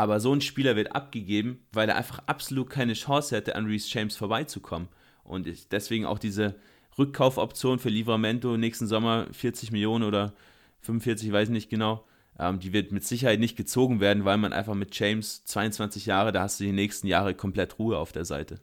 Aber so ein Spieler wird abgegeben, weil er einfach absolut keine Chance hätte, an Reese James vorbeizukommen. Und deswegen auch diese Rückkaufoption für Livramento nächsten Sommer 40 Millionen oder 45, weiß nicht genau. Ähm, die wird mit Sicherheit nicht gezogen werden, weil man einfach mit James 22 Jahre, da hast du die nächsten Jahre komplett Ruhe auf der Seite.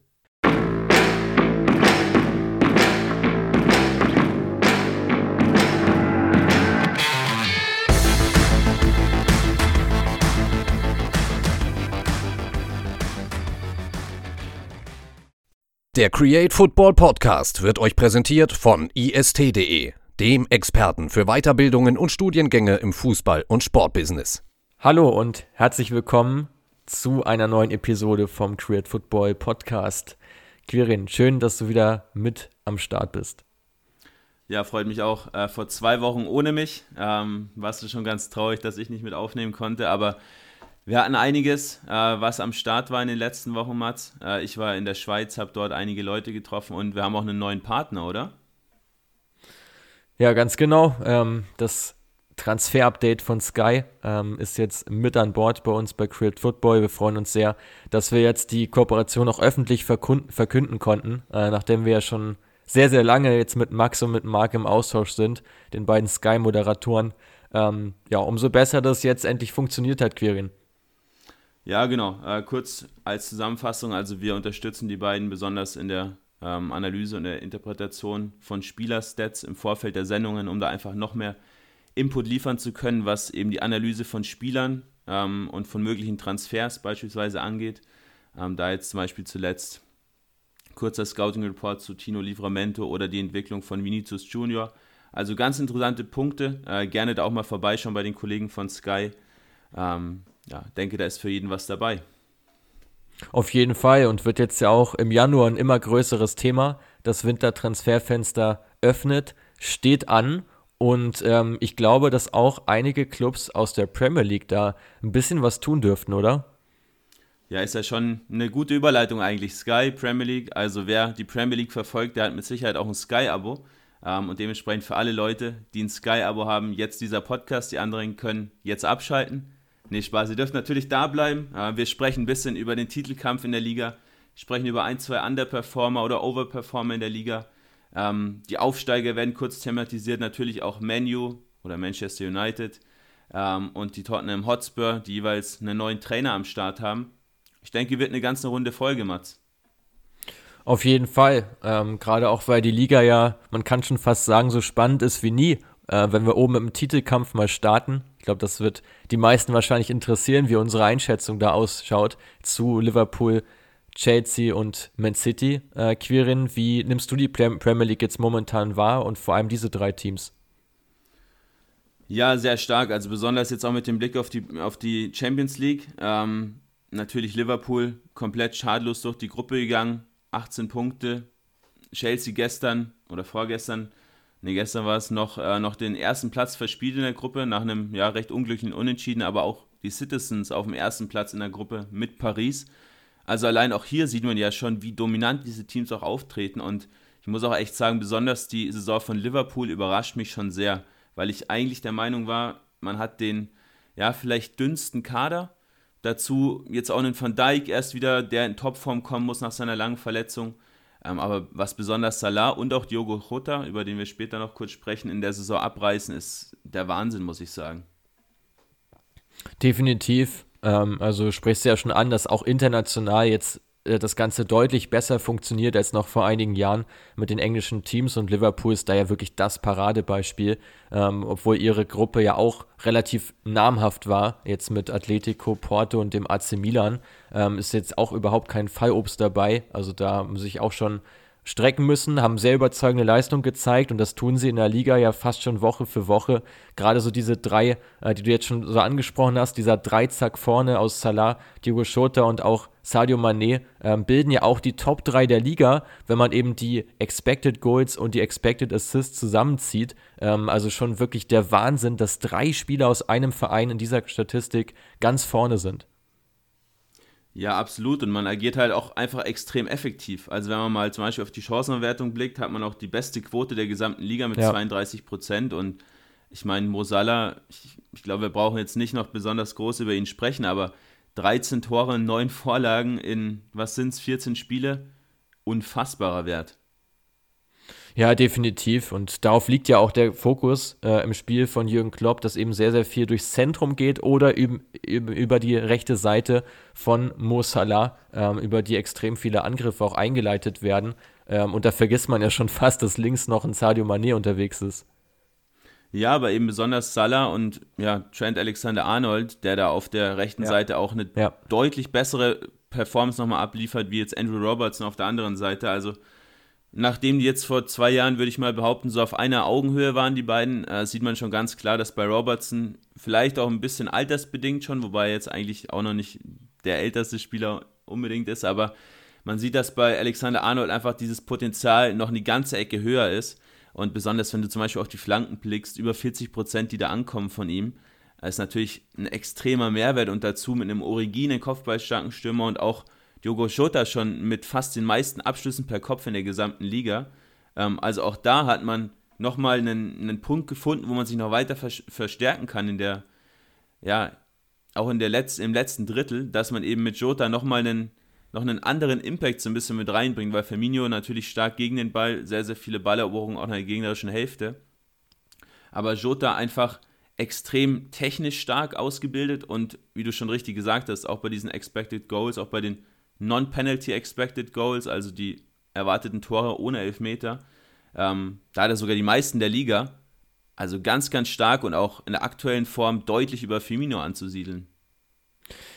Der Create Football Podcast wird euch präsentiert von ist.de, dem Experten für Weiterbildungen und Studiengänge im Fußball- und Sportbusiness. Hallo und herzlich willkommen zu einer neuen Episode vom Create Football Podcast. Quirin, schön, dass du wieder mit am Start bist. Ja, freut mich auch. Äh, vor zwei Wochen ohne mich ähm, warst du schon ganz traurig, dass ich nicht mit aufnehmen konnte, aber wir hatten einiges, äh, was am Start war in den letzten Wochen, Mats. Äh, ich war in der Schweiz, habe dort einige Leute getroffen und wir haben auch einen neuen Partner, oder? Ja, ganz genau. Ähm, das Transfer-Update von Sky ähm, ist jetzt mit an Bord bei uns bei Create Football. Wir freuen uns sehr, dass wir jetzt die Kooperation auch öffentlich verkünden konnten, äh, nachdem wir ja schon sehr, sehr lange jetzt mit Max und mit Marc im Austausch sind, den beiden Sky-Moderatoren. Ähm, ja, umso besser, dass es jetzt endlich funktioniert hat, Quirin. Ja, genau. Äh, kurz als Zusammenfassung, also wir unterstützen die beiden besonders in der ähm, Analyse und der Interpretation von Spielerstats im Vorfeld der Sendungen, um da einfach noch mehr Input liefern zu können, was eben die Analyse von Spielern ähm, und von möglichen Transfers beispielsweise angeht. Ähm, da jetzt zum Beispiel zuletzt kurzer Scouting Report zu Tino Livramento oder die Entwicklung von Vinicius Junior. Also ganz interessante Punkte. Äh, gerne da auch mal vorbeischauen bei den Kollegen von Sky. Ähm, ja, denke, da ist für jeden was dabei. Auf jeden Fall und wird jetzt ja auch im Januar ein immer größeres Thema. Das Wintertransferfenster öffnet, steht an und ähm, ich glaube, dass auch einige Clubs aus der Premier League da ein bisschen was tun dürften, oder? Ja, ist ja schon eine gute Überleitung eigentlich. Sky, Premier League. Also wer die Premier League verfolgt, der hat mit Sicherheit auch ein Sky-Abo. Ähm, und dementsprechend für alle Leute, die ein Sky-Abo haben, jetzt dieser Podcast. Die anderen können jetzt abschalten. Nee, Spaß. Ihr dürft natürlich da bleiben. Wir sprechen ein bisschen über den Titelkampf in der Liga, sprechen über ein, zwei Underperformer oder Overperformer in der Liga. Ähm, die Aufsteiger werden kurz thematisiert, natürlich auch Manu oder Manchester United ähm, und die Tottenham Hotspur, die jeweils einen neuen Trainer am Start haben. Ich denke, wird eine ganze Runde Folge, Mats. Auf jeden Fall. Ähm, Gerade auch, weil die Liga ja, man kann schon fast sagen, so spannend ist wie nie. Äh, wenn wir oben im Titelkampf mal starten, glaube, das wird die meisten wahrscheinlich interessieren, wie unsere Einschätzung da ausschaut zu Liverpool, Chelsea und Man City. Äh, Quirin, wie nimmst du die Premier League jetzt momentan wahr und vor allem diese drei Teams? Ja, sehr stark. Also besonders jetzt auch mit dem Blick auf die, auf die Champions League. Ähm, natürlich Liverpool komplett schadlos durch die Gruppe gegangen. 18 Punkte. Chelsea gestern oder vorgestern ne, gestern war es noch, äh, noch den ersten Platz verspielt in der Gruppe, nach einem ja, recht unglücklichen Unentschieden, aber auch die Citizens auf dem ersten Platz in der Gruppe mit Paris. Also allein auch hier sieht man ja schon, wie dominant diese Teams auch auftreten und ich muss auch echt sagen, besonders die Saison von Liverpool überrascht mich schon sehr, weil ich eigentlich der Meinung war, man hat den ja vielleicht dünnsten Kader. Dazu jetzt auch einen Van Dijk erst wieder, der in Topform kommen muss nach seiner langen Verletzung. Ähm, aber was besonders Salah und auch Diogo Jota, über den wir später noch kurz sprechen, in der Saison abreißen, ist der Wahnsinn, muss ich sagen. Definitiv. Ähm, also sprichst du ja schon an, dass auch international jetzt äh, das Ganze deutlich besser funktioniert als noch vor einigen Jahren mit den englischen Teams und Liverpool ist da ja wirklich das Paradebeispiel, ähm, obwohl ihre Gruppe ja auch relativ namhaft war, jetzt mit Atletico, Porto und dem AC Milan, ähm, ist jetzt auch überhaupt kein Fallobst dabei, also da muss ich auch schon strecken müssen, haben sehr überzeugende Leistung gezeigt und das tun sie in der Liga ja fast schon Woche für Woche. Gerade so diese drei, äh, die du jetzt schon so angesprochen hast, dieser Dreizack vorne aus Salah, Diogo Schota und auch Sadio Mané äh, bilden ja auch die Top 3 der Liga, wenn man eben die Expected Goals und die Expected Assists zusammenzieht. Ähm, also schon wirklich der Wahnsinn, dass drei Spieler aus einem Verein in dieser Statistik ganz vorne sind. Ja, absolut. Und man agiert halt auch einfach extrem effektiv. Also wenn man mal zum Beispiel auf die Chancenwertung blickt, hat man auch die beste Quote der gesamten Liga mit ja. 32 Prozent. Und ich meine, Mosala, ich, ich glaube, wir brauchen jetzt nicht noch besonders groß über ihn sprechen, aber 13 Tore, 9 Vorlagen in, was sind es, 14 Spiele. Unfassbarer Wert. Ja, definitiv. Und darauf liegt ja auch der Fokus äh, im Spiel von Jürgen Klopp, dass eben sehr, sehr viel durchs Zentrum geht oder über, über die rechte Seite von Mo Salah, ähm, über die extrem viele Angriffe auch eingeleitet werden. Ähm, und da vergisst man ja schon fast, dass links noch ein Sadio Mané unterwegs ist. Ja, aber eben besonders Salah und ja, Trent Alexander-Arnold, der da auf der rechten ja. Seite auch eine ja. deutlich bessere Performance nochmal abliefert, wie jetzt Andrew Robertson auf der anderen Seite. Also Nachdem die jetzt vor zwei Jahren, würde ich mal behaupten, so auf einer Augenhöhe waren, die beiden, äh, sieht man schon ganz klar, dass bei Robertson vielleicht auch ein bisschen altersbedingt schon, wobei er jetzt eigentlich auch noch nicht der älteste Spieler unbedingt ist, aber man sieht, dass bei Alexander Arnold einfach dieses Potenzial noch eine ganze Ecke höher ist. Und besonders, wenn du zum Beispiel auf die Flanken blickst, über 40 Prozent, die da ankommen von ihm, ist natürlich ein extremer Mehrwert und dazu mit einem originen, kopfballstarken Stürmer und auch Diogo Jota schon mit fast den meisten Abschlüssen per Kopf in der gesamten Liga. Ähm, also auch da hat man nochmal einen, einen Punkt gefunden, wo man sich noch weiter verstärken kann in der, ja, auch in der Letz-, im letzten Drittel, dass man eben mit Jota nochmal einen, noch einen anderen Impact so ein bisschen mit reinbringt, weil Firmino natürlich stark gegen den Ball, sehr, sehr viele Balleroberungen auch in der gegnerischen Hälfte. Aber Jota einfach extrem technisch stark ausgebildet und wie du schon richtig gesagt hast, auch bei diesen Expected Goals, auch bei den Non-Penalty Expected Goals, also die erwarteten Tore ohne Elfmeter. Ähm, da hat er sogar die meisten der Liga. Also ganz, ganz stark und auch in der aktuellen Form deutlich über Firmino anzusiedeln.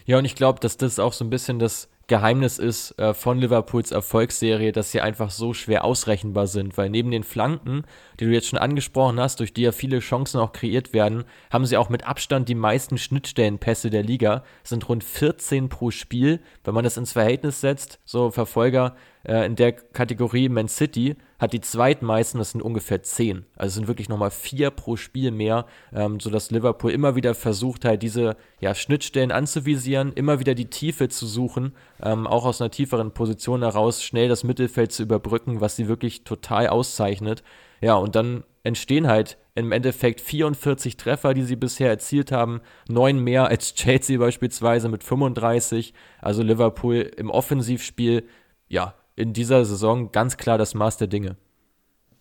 Ja, und ich glaube, dass das auch so ein bisschen das Geheimnis ist äh, von Liverpools Erfolgsserie, dass sie einfach so schwer ausrechenbar sind, weil neben den Flanken, die du jetzt schon angesprochen hast, durch die ja viele Chancen auch kreiert werden, haben sie auch mit Abstand die meisten Schnittstellenpässe der Liga, sind rund 14 pro Spiel. Wenn man das ins Verhältnis setzt, so Verfolger äh, in der Kategorie Man City hat die zweitmeisten, das sind ungefähr zehn. Also sind wirklich nochmal vier pro Spiel mehr, ähm, sodass Liverpool immer wieder versucht halt diese ja, Schnittstellen anzuvisieren, immer wieder die Tiefe zu suchen, ähm, auch aus einer tieferen Position heraus schnell das Mittelfeld zu überbrücken, was sie wirklich total auszeichnet. Ja, und dann entstehen halt im Endeffekt 44 Treffer, die sie bisher erzielt haben, neun mehr als Chelsea beispielsweise mit 35. Also Liverpool im Offensivspiel, ja, in dieser Saison ganz klar das Maß der Dinge.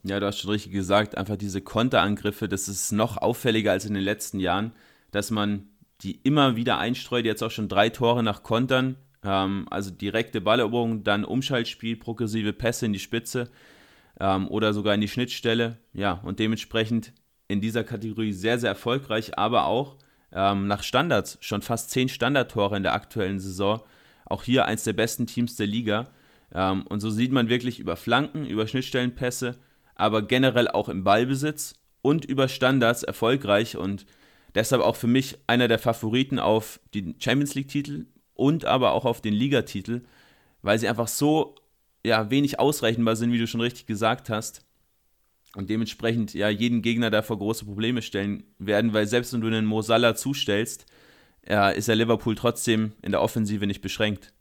Ja, du hast schon richtig gesagt, einfach diese Konterangriffe, das ist noch auffälliger als in den letzten Jahren, dass man die immer wieder einstreut, jetzt auch schon drei Tore nach Kontern, ähm, also direkte Balleroberung, dann Umschaltspiel, progressive Pässe in die Spitze ähm, oder sogar in die Schnittstelle. Ja, und dementsprechend in dieser Kategorie sehr, sehr erfolgreich, aber auch ähm, nach Standards schon fast zehn Standardtore in der aktuellen Saison. Auch hier eins der besten Teams der Liga. Ähm, und so sieht man wirklich über Flanken, über Schnittstellenpässe, aber generell auch im Ballbesitz und über Standards erfolgreich und deshalb auch für mich einer der Favoriten auf die Champions League-Titel und aber auch auf den Ligatitel, weil sie einfach so ja, wenig ausrechenbar sind, wie du schon richtig gesagt hast. Und dementsprechend ja jeden Gegner da vor große Probleme stellen werden, weil selbst wenn du einen Mosala zustellst, ja, ist der Liverpool trotzdem in der Offensive nicht beschränkt.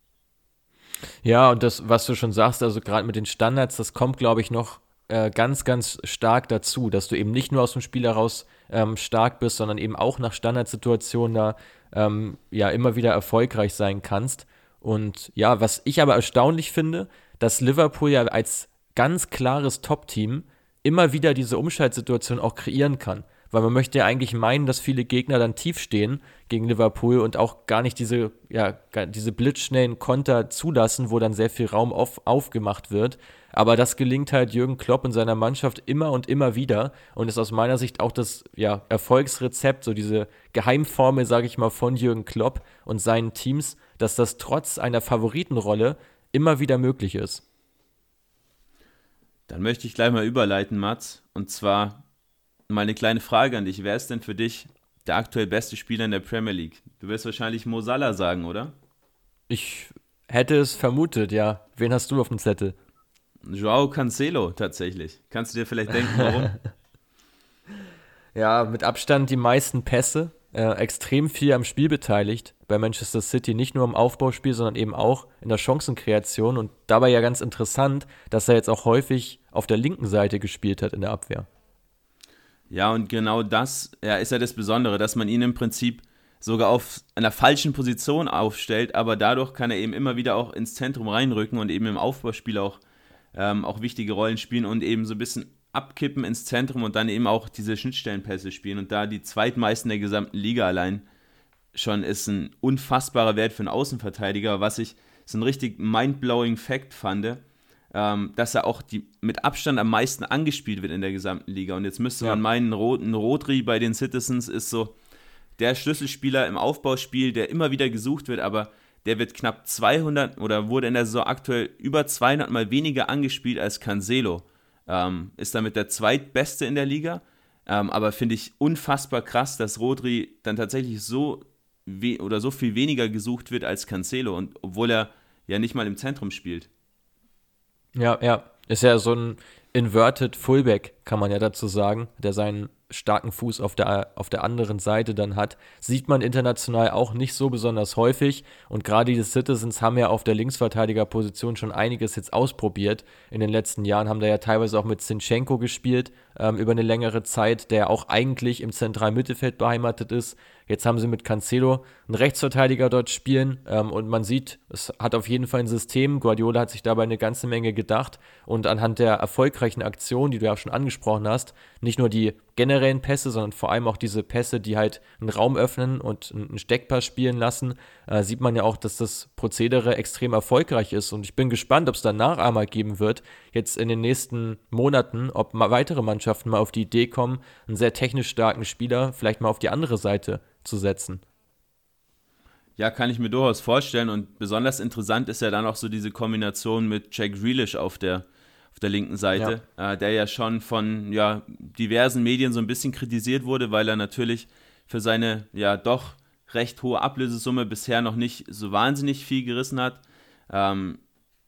Ja, und das, was du schon sagst, also gerade mit den Standards, das kommt, glaube ich, noch äh, ganz, ganz stark dazu, dass du eben nicht nur aus dem Spiel heraus ähm, stark bist, sondern eben auch nach Standardsituationen da ähm, ja immer wieder erfolgreich sein kannst. Und ja, was ich aber erstaunlich finde, dass Liverpool ja als ganz klares Top-Team immer wieder diese Umschaltsituation auch kreieren kann. Weil man möchte ja eigentlich meinen, dass viele Gegner dann tief stehen gegen Liverpool und auch gar nicht diese, ja, diese blitzschnellen Konter zulassen, wo dann sehr viel Raum auf, aufgemacht wird. Aber das gelingt halt Jürgen Klopp und seiner Mannschaft immer und immer wieder und ist aus meiner Sicht auch das ja, Erfolgsrezept, so diese Geheimformel, sage ich mal, von Jürgen Klopp und seinen Teams, dass das trotz einer Favoritenrolle immer wieder möglich ist. Dann möchte ich gleich mal überleiten, Mats. Und zwar mal eine kleine Frage an dich. Wer ist denn für dich der aktuell beste Spieler in der Premier League? Du wirst wahrscheinlich Mo Salah sagen, oder? Ich hätte es vermutet, ja. Wen hast du auf dem Zettel? Joao Cancelo tatsächlich. Kannst du dir vielleicht denken, warum? ja, mit Abstand die meisten Pässe, äh, extrem viel am Spiel beteiligt bei Manchester City, nicht nur im Aufbauspiel, sondern eben auch in der Chancenkreation und dabei ja ganz interessant, dass er jetzt auch häufig auf der linken Seite gespielt hat in der Abwehr. Ja, und genau das ja, ist ja das Besondere, dass man ihn im Prinzip sogar auf einer falschen Position aufstellt, aber dadurch kann er eben immer wieder auch ins Zentrum reinrücken und eben im Aufbauspiel auch, ähm, auch wichtige Rollen spielen und eben so ein bisschen abkippen ins Zentrum und dann eben auch diese Schnittstellenpässe spielen. Und da die zweitmeisten der gesamten Liga allein schon ist ein unfassbarer Wert für einen Außenverteidiger, was ich so ein richtig mindblowing Fact fand, ähm, dass er auch die, mit Abstand am meisten angespielt wird in der gesamten Liga. Und jetzt müsste ja. man meinen, ein Rodri bei den Citizens ist so der Schlüsselspieler im Aufbauspiel, der immer wieder gesucht wird, aber der wird knapp 200 oder wurde in der Saison aktuell über 200 mal weniger angespielt als Cancelo. Ähm, ist damit der zweitbeste in der Liga. Ähm, aber finde ich unfassbar krass, dass Rodri dann tatsächlich so oder so viel weniger gesucht wird als Cancelo und obwohl er ja nicht mal im Zentrum spielt. Ja, ja, ist ja so ein Inverted Fullback, kann man ja dazu sagen, der seinen starken Fuß auf der, auf der anderen Seite dann hat, sieht man international auch nicht so besonders häufig. Und gerade die Citizens haben ja auf der Linksverteidigerposition schon einiges jetzt ausprobiert. In den letzten Jahren haben da ja teilweise auch mit Zinchenko gespielt, ähm, über eine längere Zeit, der auch eigentlich im zentralen Mittelfeld beheimatet ist. Jetzt haben sie mit Cancelo einen Rechtsverteidiger dort spielen ähm, und man sieht, es hat auf jeden Fall ein System. Guardiola hat sich dabei eine ganze Menge gedacht und anhand der erfolgreichen Aktionen, die du ja schon angesprochen hast, nicht nur die generellen Pässe, sondern vor allem auch diese Pässe, die halt einen Raum öffnen und einen Steckpass spielen lassen, äh, sieht man ja auch, dass das Prozedere extrem erfolgreich ist. Und ich bin gespannt, ob es da Nachahmer geben wird, jetzt in den nächsten Monaten, ob weitere Mannschaften mal auf die Idee kommen, einen sehr technisch starken Spieler vielleicht mal auf die andere Seite zu setzen. Ja, kann ich mir durchaus vorstellen. Und besonders interessant ist ja dann auch so diese Kombination mit Jack Grealish auf der, auf der linken Seite, ja. Äh, der ja schon von ja, diversen Medien so ein bisschen kritisiert wurde, weil er natürlich für seine ja doch recht hohe Ablösesumme bisher noch nicht so wahnsinnig viel gerissen hat. Ähm,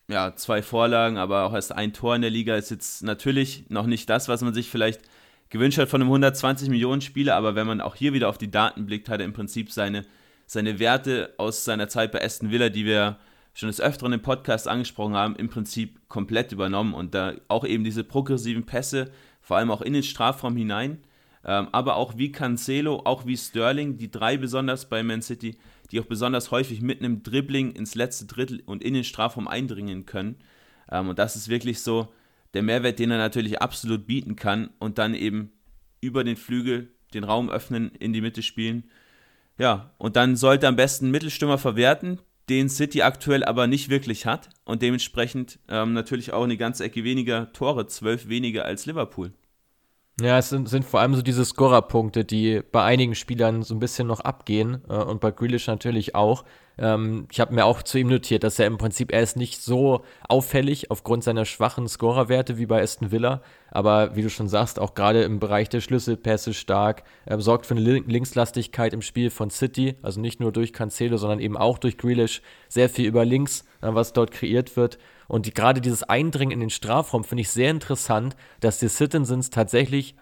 ja, zwei Vorlagen, aber auch erst ein Tor in der Liga ist jetzt natürlich noch nicht das, was man sich vielleicht gewünscht hat von einem 120 Millionen Spieler, aber wenn man auch hier wieder auf die Daten blickt, hat er im Prinzip seine, seine Werte aus seiner Zeit bei Aston Villa, die wir schon des Öfteren im Podcast angesprochen haben, im Prinzip komplett übernommen und da auch eben diese progressiven Pässe, vor allem auch in den Strafraum hinein, ähm, aber auch wie Cancelo, auch wie Sterling, die drei besonders bei Man City, die auch besonders häufig mit einem Dribbling ins letzte Drittel und in den Strafraum eindringen können. Ähm, und das ist wirklich so, der Mehrwert, den er natürlich absolut bieten kann und dann eben über den Flügel den Raum öffnen, in die Mitte spielen. Ja, und dann sollte am besten Mittelstürmer verwerten, den City aktuell aber nicht wirklich hat und dementsprechend ähm, natürlich auch eine ganze Ecke weniger Tore, zwölf weniger als Liverpool. Ja, es sind, sind vor allem so diese Scorer-Punkte, die bei einigen Spielern so ein bisschen noch abgehen äh, und bei Grealish natürlich auch. Ähm, ich habe mir auch zu ihm notiert, dass er im Prinzip, er ist nicht so auffällig aufgrund seiner schwachen Scorerwerte wie bei Aston Villa, aber wie du schon sagst, auch gerade im Bereich der Schlüsselpässe stark, er sorgt für eine Linkslastigkeit im Spiel von City, also nicht nur durch Cancelo, sondern eben auch durch Grealish, sehr viel über links, äh, was dort kreiert wird. Und die, gerade dieses Eindringen in den Strafraum finde ich sehr interessant, dass die Citizens tatsächlich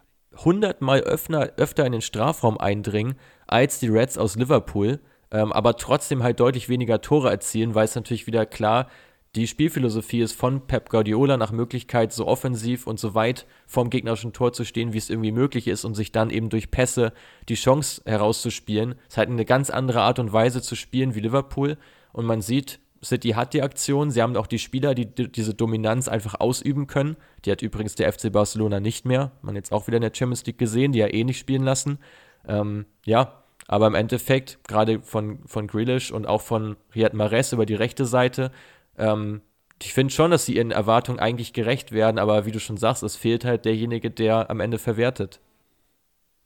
hundertmal öfter, in den Strafraum eindringen als die Reds aus Liverpool ähm, aber trotzdem halt deutlich weniger Tore erzielen, weil es natürlich wieder klar die Spielphilosophie ist von Pep Guardiola nach Möglichkeit so offensiv und so weit vom gegnerischen Tor zu stehen, wie es irgendwie möglich ist und sich dann eben durch Pässe die Chance herauszuspielen. Es ist halt eine ganz andere Art und Weise zu spielen wie Liverpool und man sieht, City hat die Aktion, sie haben auch die Spieler, die, die diese Dominanz einfach ausüben können. Die hat übrigens der FC Barcelona nicht mehr. Man jetzt auch wieder in der Champions League gesehen, die ja eh nicht spielen lassen. Ähm, ja, aber im Endeffekt, gerade von, von Grealish und auch von Riyad Mahrez über die rechte Seite, ähm, ich finde schon, dass sie ihren Erwartungen eigentlich gerecht werden, aber wie du schon sagst, es fehlt halt derjenige, der am Ende verwertet.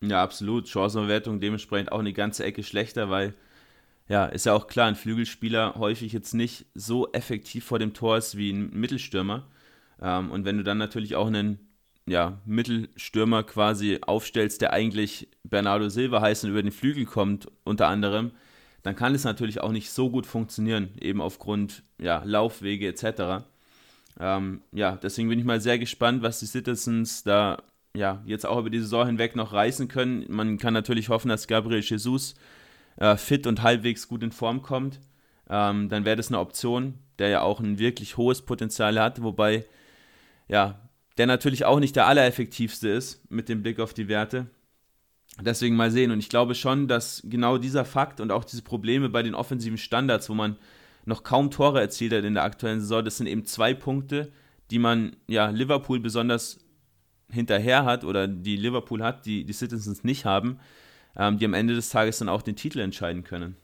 Ja, absolut. Chancenverwertung dementsprechend auch eine ganze Ecke schlechter, weil, ja, ist ja auch klar, ein Flügelspieler häufig jetzt nicht so effektiv vor dem Tor ist wie ein Mittelstürmer. Ähm, und wenn du dann natürlich auch einen ja, Mittelstürmer quasi aufstellst, der eigentlich Bernardo Silva heißt und über den Flügel kommt, unter anderem, dann kann es natürlich auch nicht so gut funktionieren, eben aufgrund ja, Laufwege etc. Ähm, ja, deswegen bin ich mal sehr gespannt, was die Citizens da ja, jetzt auch über die Saison hinweg noch reißen können. Man kann natürlich hoffen, dass Gabriel Jesus äh, fit und halbwegs gut in Form kommt. Ähm, dann wäre das eine Option, der ja auch ein wirklich hohes Potenzial hat, wobei ja, der natürlich auch nicht der allereffektivste ist mit dem Blick auf die Werte. deswegen mal sehen. Und ich glaube schon, dass genau dieser Fakt und auch diese Probleme bei den offensiven Standards, wo man noch kaum Tore erzielt hat in der aktuellen Saison, das sind eben zwei Punkte, die man ja Liverpool besonders hinterher hat oder die Liverpool hat, die die Citizens nicht haben, ähm, die am Ende des Tages dann auch den Titel entscheiden können.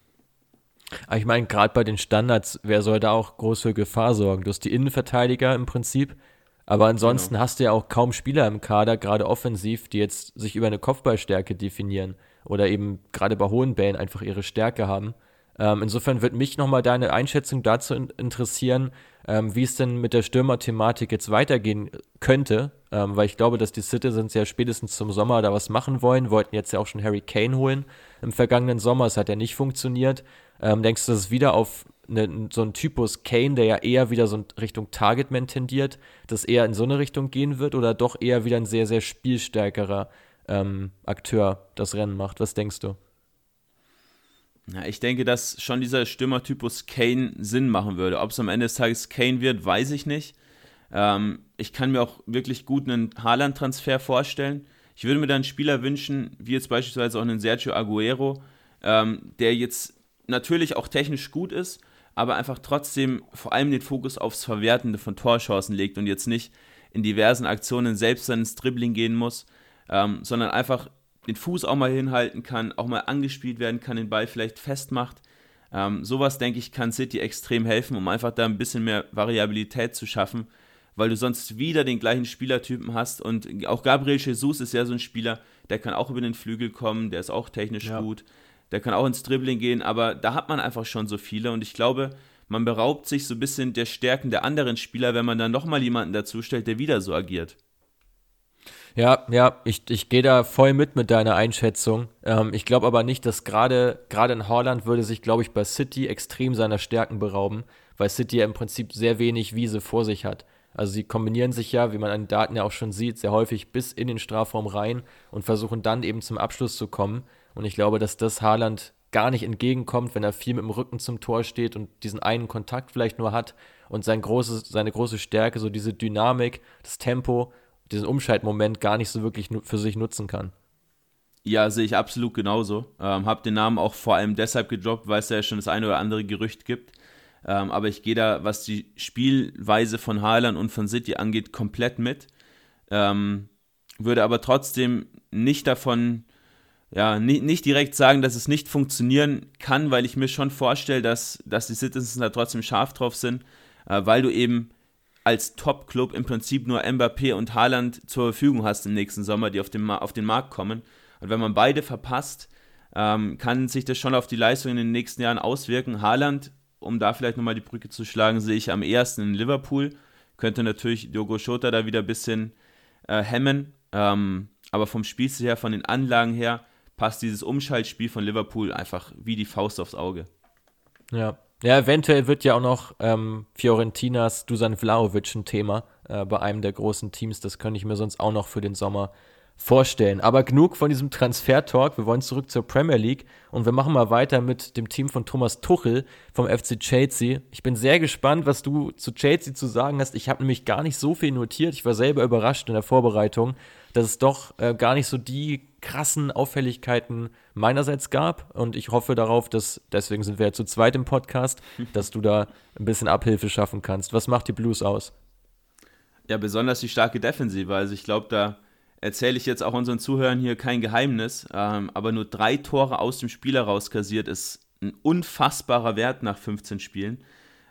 Aber ich meine, gerade bei den Standards, wer soll da auch groß für Gefahr sorgen? Du hast die Innenverteidiger im Prinzip, aber ansonsten genau. hast du ja auch kaum Spieler im Kader, gerade offensiv, die jetzt sich über eine Kopfballstärke definieren oder eben gerade bei hohen Bällen einfach ihre Stärke haben. Ähm, insofern würde mich nochmal deine Einschätzung dazu in interessieren, ähm, wie es denn mit der Stürmer-Thematik jetzt weitergehen könnte, ähm, weil ich glaube, dass die Citizens ja spätestens zum Sommer da was machen wollen, wollten jetzt ja auch schon Harry Kane holen im vergangenen Sommer, es hat ja nicht funktioniert. Ähm, denkst du, dass es wieder auf eine, so einen Typus Kane, der ja eher wieder so in Richtung Targetman tendiert, dass eher in so eine Richtung gehen wird oder doch eher wieder ein sehr, sehr spielstärkerer ähm, Akteur das Rennen macht? Was denkst du? Ja, ich denke, dass schon dieser Stürmertypus Kane Sinn machen würde. Ob es am Ende des Tages Kane wird, weiß ich nicht. Ähm, ich kann mir auch wirklich gut einen Haaland-Transfer vorstellen. Ich würde mir dann einen Spieler wünschen, wie jetzt beispielsweise auch einen Sergio Aguero, ähm, der jetzt natürlich auch technisch gut ist, aber einfach trotzdem vor allem den Fokus aufs Verwertende von Torchancen legt und jetzt nicht in diversen Aktionen selbst dann ins Dribbling gehen muss, ähm, sondern einfach den Fuß auch mal hinhalten kann, auch mal angespielt werden kann, den Ball vielleicht festmacht. Ähm, sowas, denke ich, kann City extrem helfen, um einfach da ein bisschen mehr Variabilität zu schaffen, weil du sonst wieder den gleichen Spielertypen hast. Und auch Gabriel Jesus ist ja so ein Spieler, der kann auch über den Flügel kommen, der ist auch technisch ja. gut, der kann auch ins Dribbling gehen, aber da hat man einfach schon so viele und ich glaube, man beraubt sich so ein bisschen der Stärken der anderen Spieler, wenn man dann nochmal jemanden dazu stellt, der wieder so agiert. Ja, ja, ich, ich gehe da voll mit mit deiner Einschätzung. Ähm, ich glaube aber nicht, dass gerade gerade in Holland würde sich, glaube ich, bei City extrem seiner Stärken berauben, weil City ja im Prinzip sehr wenig Wiese vor sich hat. Also sie kombinieren sich ja, wie man an den Daten ja auch schon sieht, sehr häufig bis in den Strafraum rein und versuchen dann eben zum Abschluss zu kommen. Und ich glaube, dass das Haaland gar nicht entgegenkommt, wenn er viel mit dem Rücken zum Tor steht und diesen einen Kontakt vielleicht nur hat und sein großes, seine große Stärke, so diese Dynamik, das Tempo diesen Umschaltmoment gar nicht so wirklich für sich nutzen kann. Ja, sehe ich absolut genauso. Ähm, hab den Namen auch vor allem deshalb gedroppt, weil es ja schon das eine oder andere Gerücht gibt. Ähm, aber ich gehe da, was die Spielweise von Haaland und von City angeht, komplett mit. Ähm, würde aber trotzdem nicht davon, ja, nicht, nicht direkt sagen, dass es nicht funktionieren kann, weil ich mir schon vorstelle, dass, dass die Citizens da trotzdem scharf drauf sind, äh, weil du eben als Top-Club im Prinzip nur Mbappé und Haaland zur Verfügung hast im nächsten Sommer, die auf den, auf den Markt kommen. Und wenn man beide verpasst, ähm, kann sich das schon auf die Leistung in den nächsten Jahren auswirken. Haaland, um da vielleicht nochmal die Brücke zu schlagen, sehe ich am ehesten in Liverpool. Könnte natürlich Diogo Schota da wieder ein bisschen äh, hemmen. Ähm, aber vom Spielstil her, von den Anlagen her, passt dieses Umschaltspiel von Liverpool einfach wie die Faust aufs Auge. Ja, ja, eventuell wird ja auch noch ähm, Fiorentinas Dusan Vlaovic ein Thema äh, bei einem der großen Teams. Das könnte ich mir sonst auch noch für den Sommer vorstellen. Aber genug von diesem Transfer-Talk. Wir wollen zurück zur Premier League und wir machen mal weiter mit dem Team von Thomas Tuchel vom FC Chelsea. Ich bin sehr gespannt, was du zu Chelsea zu sagen hast. Ich habe nämlich gar nicht so viel notiert. Ich war selber überrascht in der Vorbereitung, dass es doch äh, gar nicht so die krassen Auffälligkeiten meinerseits gab. Und ich hoffe darauf, dass, deswegen sind wir ja zu zweit im Podcast, dass du da ein bisschen Abhilfe schaffen kannst. Was macht die Blues aus? Ja, besonders die starke Defensive. Also ich glaube, da erzähle ich jetzt auch unseren Zuhörern hier kein Geheimnis, ähm, aber nur drei Tore aus dem Spiel heraus kassiert ist ein unfassbarer Wert nach 15 Spielen.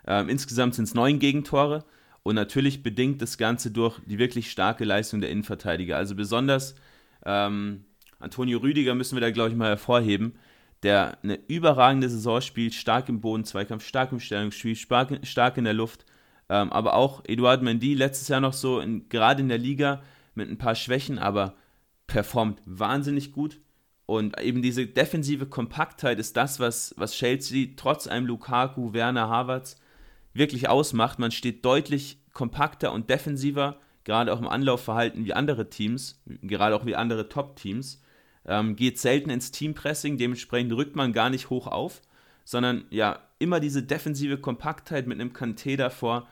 Ähm, insgesamt sind es neun Gegentore und natürlich bedingt das Ganze durch die wirklich starke Leistung der Innenverteidiger. Also besonders ähm, Antonio Rüdiger müssen wir da, glaube ich, mal hervorheben, der eine überragende Saison spielt, stark im Bodenzweikampf, stark im Stellungsspiel, stark, stark in der Luft. Ähm, aber auch Eduard Mendy letztes Jahr noch so, in, gerade in der Liga, mit ein paar Schwächen, aber performt wahnsinnig gut. Und eben diese defensive Kompaktheit ist das, was, was Chelsea trotz einem Lukaku, Werner, Havertz wirklich ausmacht. Man steht deutlich kompakter und defensiver, gerade auch im Anlaufverhalten wie andere Teams, gerade auch wie andere Top-Teams ähm, geht selten ins Teampressing, dementsprechend rückt man gar nicht hoch auf, sondern ja, immer diese defensive Kompaktheit mit einem Kanté davor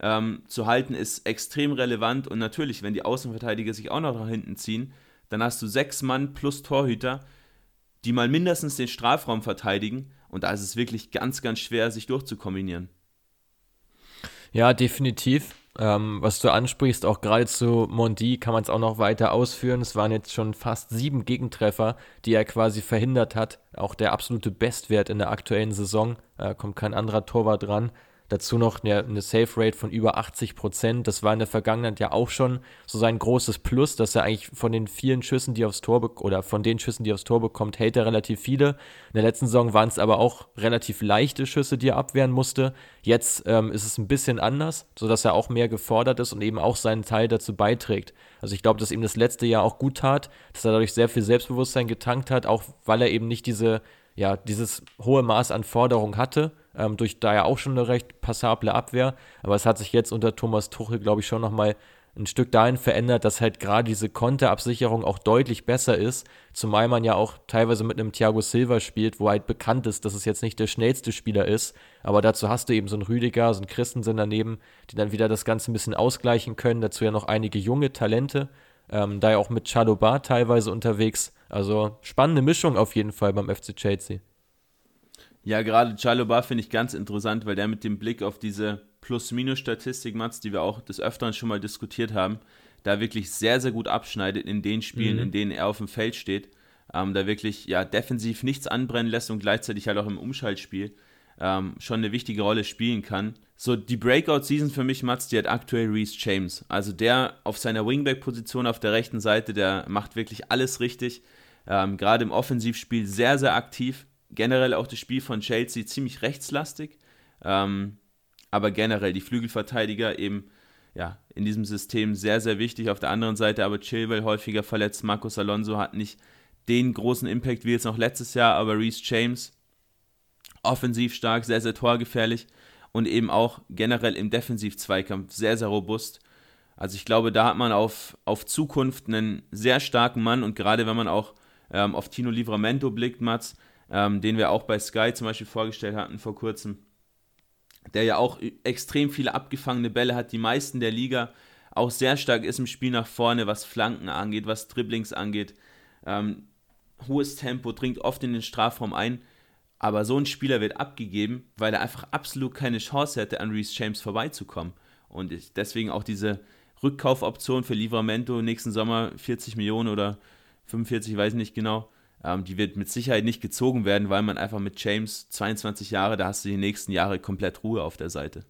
ähm, zu halten, ist extrem relevant und natürlich, wenn die Außenverteidiger sich auch noch nach hinten ziehen, dann hast du sechs Mann plus Torhüter, die mal mindestens den Strafraum verteidigen. Und da ist es wirklich ganz, ganz schwer, sich durchzukombinieren. Ja, definitiv. Ähm, was du ansprichst, auch gerade zu Mondi kann man es auch noch weiter ausführen. Es waren jetzt schon fast sieben Gegentreffer, die er quasi verhindert hat. Auch der absolute Bestwert in der aktuellen Saison. Äh, kommt kein anderer Torwart dran. Dazu noch eine, eine Save Rate von über 80 Prozent. Das war in der Vergangenheit ja auch schon so sein großes Plus, dass er eigentlich von den vielen Schüssen, die aufs Tor oder von den Schüssen, die aufs Tor bekommt, hält er relativ viele. In der letzten Saison waren es aber auch relativ leichte Schüsse, die er abwehren musste. Jetzt ähm, ist es ein bisschen anders, sodass er auch mehr gefordert ist und eben auch seinen Teil dazu beiträgt. Also ich glaube, dass ihm das letzte Jahr auch gut tat, dass er dadurch sehr viel Selbstbewusstsein getankt hat, auch weil er eben nicht diese ja, dieses hohe Maß an Forderung hatte, ähm, durch da ja auch schon eine recht passable Abwehr. Aber es hat sich jetzt unter Thomas Tuchel, glaube ich, schon nochmal ein Stück dahin verändert, dass halt gerade diese Konterabsicherung auch deutlich besser ist, zumal man ja auch teilweise mit einem Thiago Silva spielt, wo halt bekannt ist, dass es jetzt nicht der schnellste Spieler ist, aber dazu hast du eben so einen Rüdiger, so einen Christensen daneben, die dann wieder das Ganze ein bisschen ausgleichen können, dazu ja noch einige junge Talente, ähm, da ja auch mit Chalobar teilweise unterwegs, also spannende Mischung auf jeden Fall beim FC Chelsea. Ja, gerade Chalobar finde ich ganz interessant, weil der mit dem Blick auf diese Plus-Minus-Statistik, Mats, die wir auch des Öfteren schon mal diskutiert haben, da wirklich sehr, sehr gut abschneidet in den Spielen, mhm. in denen er auf dem Feld steht. Ähm, da wirklich ja defensiv nichts anbrennen lässt und gleichzeitig halt auch im Umschaltspiel ähm, schon eine wichtige Rolle spielen kann. So, die Breakout-Season für mich, Mats, die hat aktuell Reese James. Also der auf seiner Wingback-Position auf der rechten Seite, der macht wirklich alles richtig. Ähm, Gerade im Offensivspiel sehr, sehr aktiv. Generell auch das Spiel von Chelsea ziemlich rechtslastig. Ähm, aber generell die Flügelverteidiger eben ja, in diesem System sehr, sehr wichtig. Auf der anderen Seite aber Chilwell häufiger verletzt. Marcos Alonso hat nicht den großen Impact wie jetzt noch letztes Jahr, aber Reese James offensiv stark, sehr, sehr torgefährlich und eben auch generell im Defensiv-Zweikampf sehr, sehr robust. Also ich glaube, da hat man auf, auf Zukunft einen sehr starken Mann und gerade wenn man auch ähm, auf Tino Livramento blickt, Mats, ähm, den wir auch bei Sky zum Beispiel vorgestellt hatten vor kurzem, der ja auch extrem viele abgefangene Bälle hat, die meisten der Liga, auch sehr stark ist im Spiel nach vorne, was Flanken angeht, was Dribblings angeht. Ähm, hohes Tempo, dringt oft in den Strafraum ein, aber so ein Spieler wird abgegeben, weil er einfach absolut keine Chance hätte, an Reese James vorbeizukommen. Und deswegen auch diese Rückkaufoption für Livramento nächsten Sommer 40 Millionen oder 45, weiß nicht genau. Ähm, die wird mit Sicherheit nicht gezogen werden, weil man einfach mit James 22 Jahre, da hast du die nächsten Jahre komplett Ruhe auf der Seite.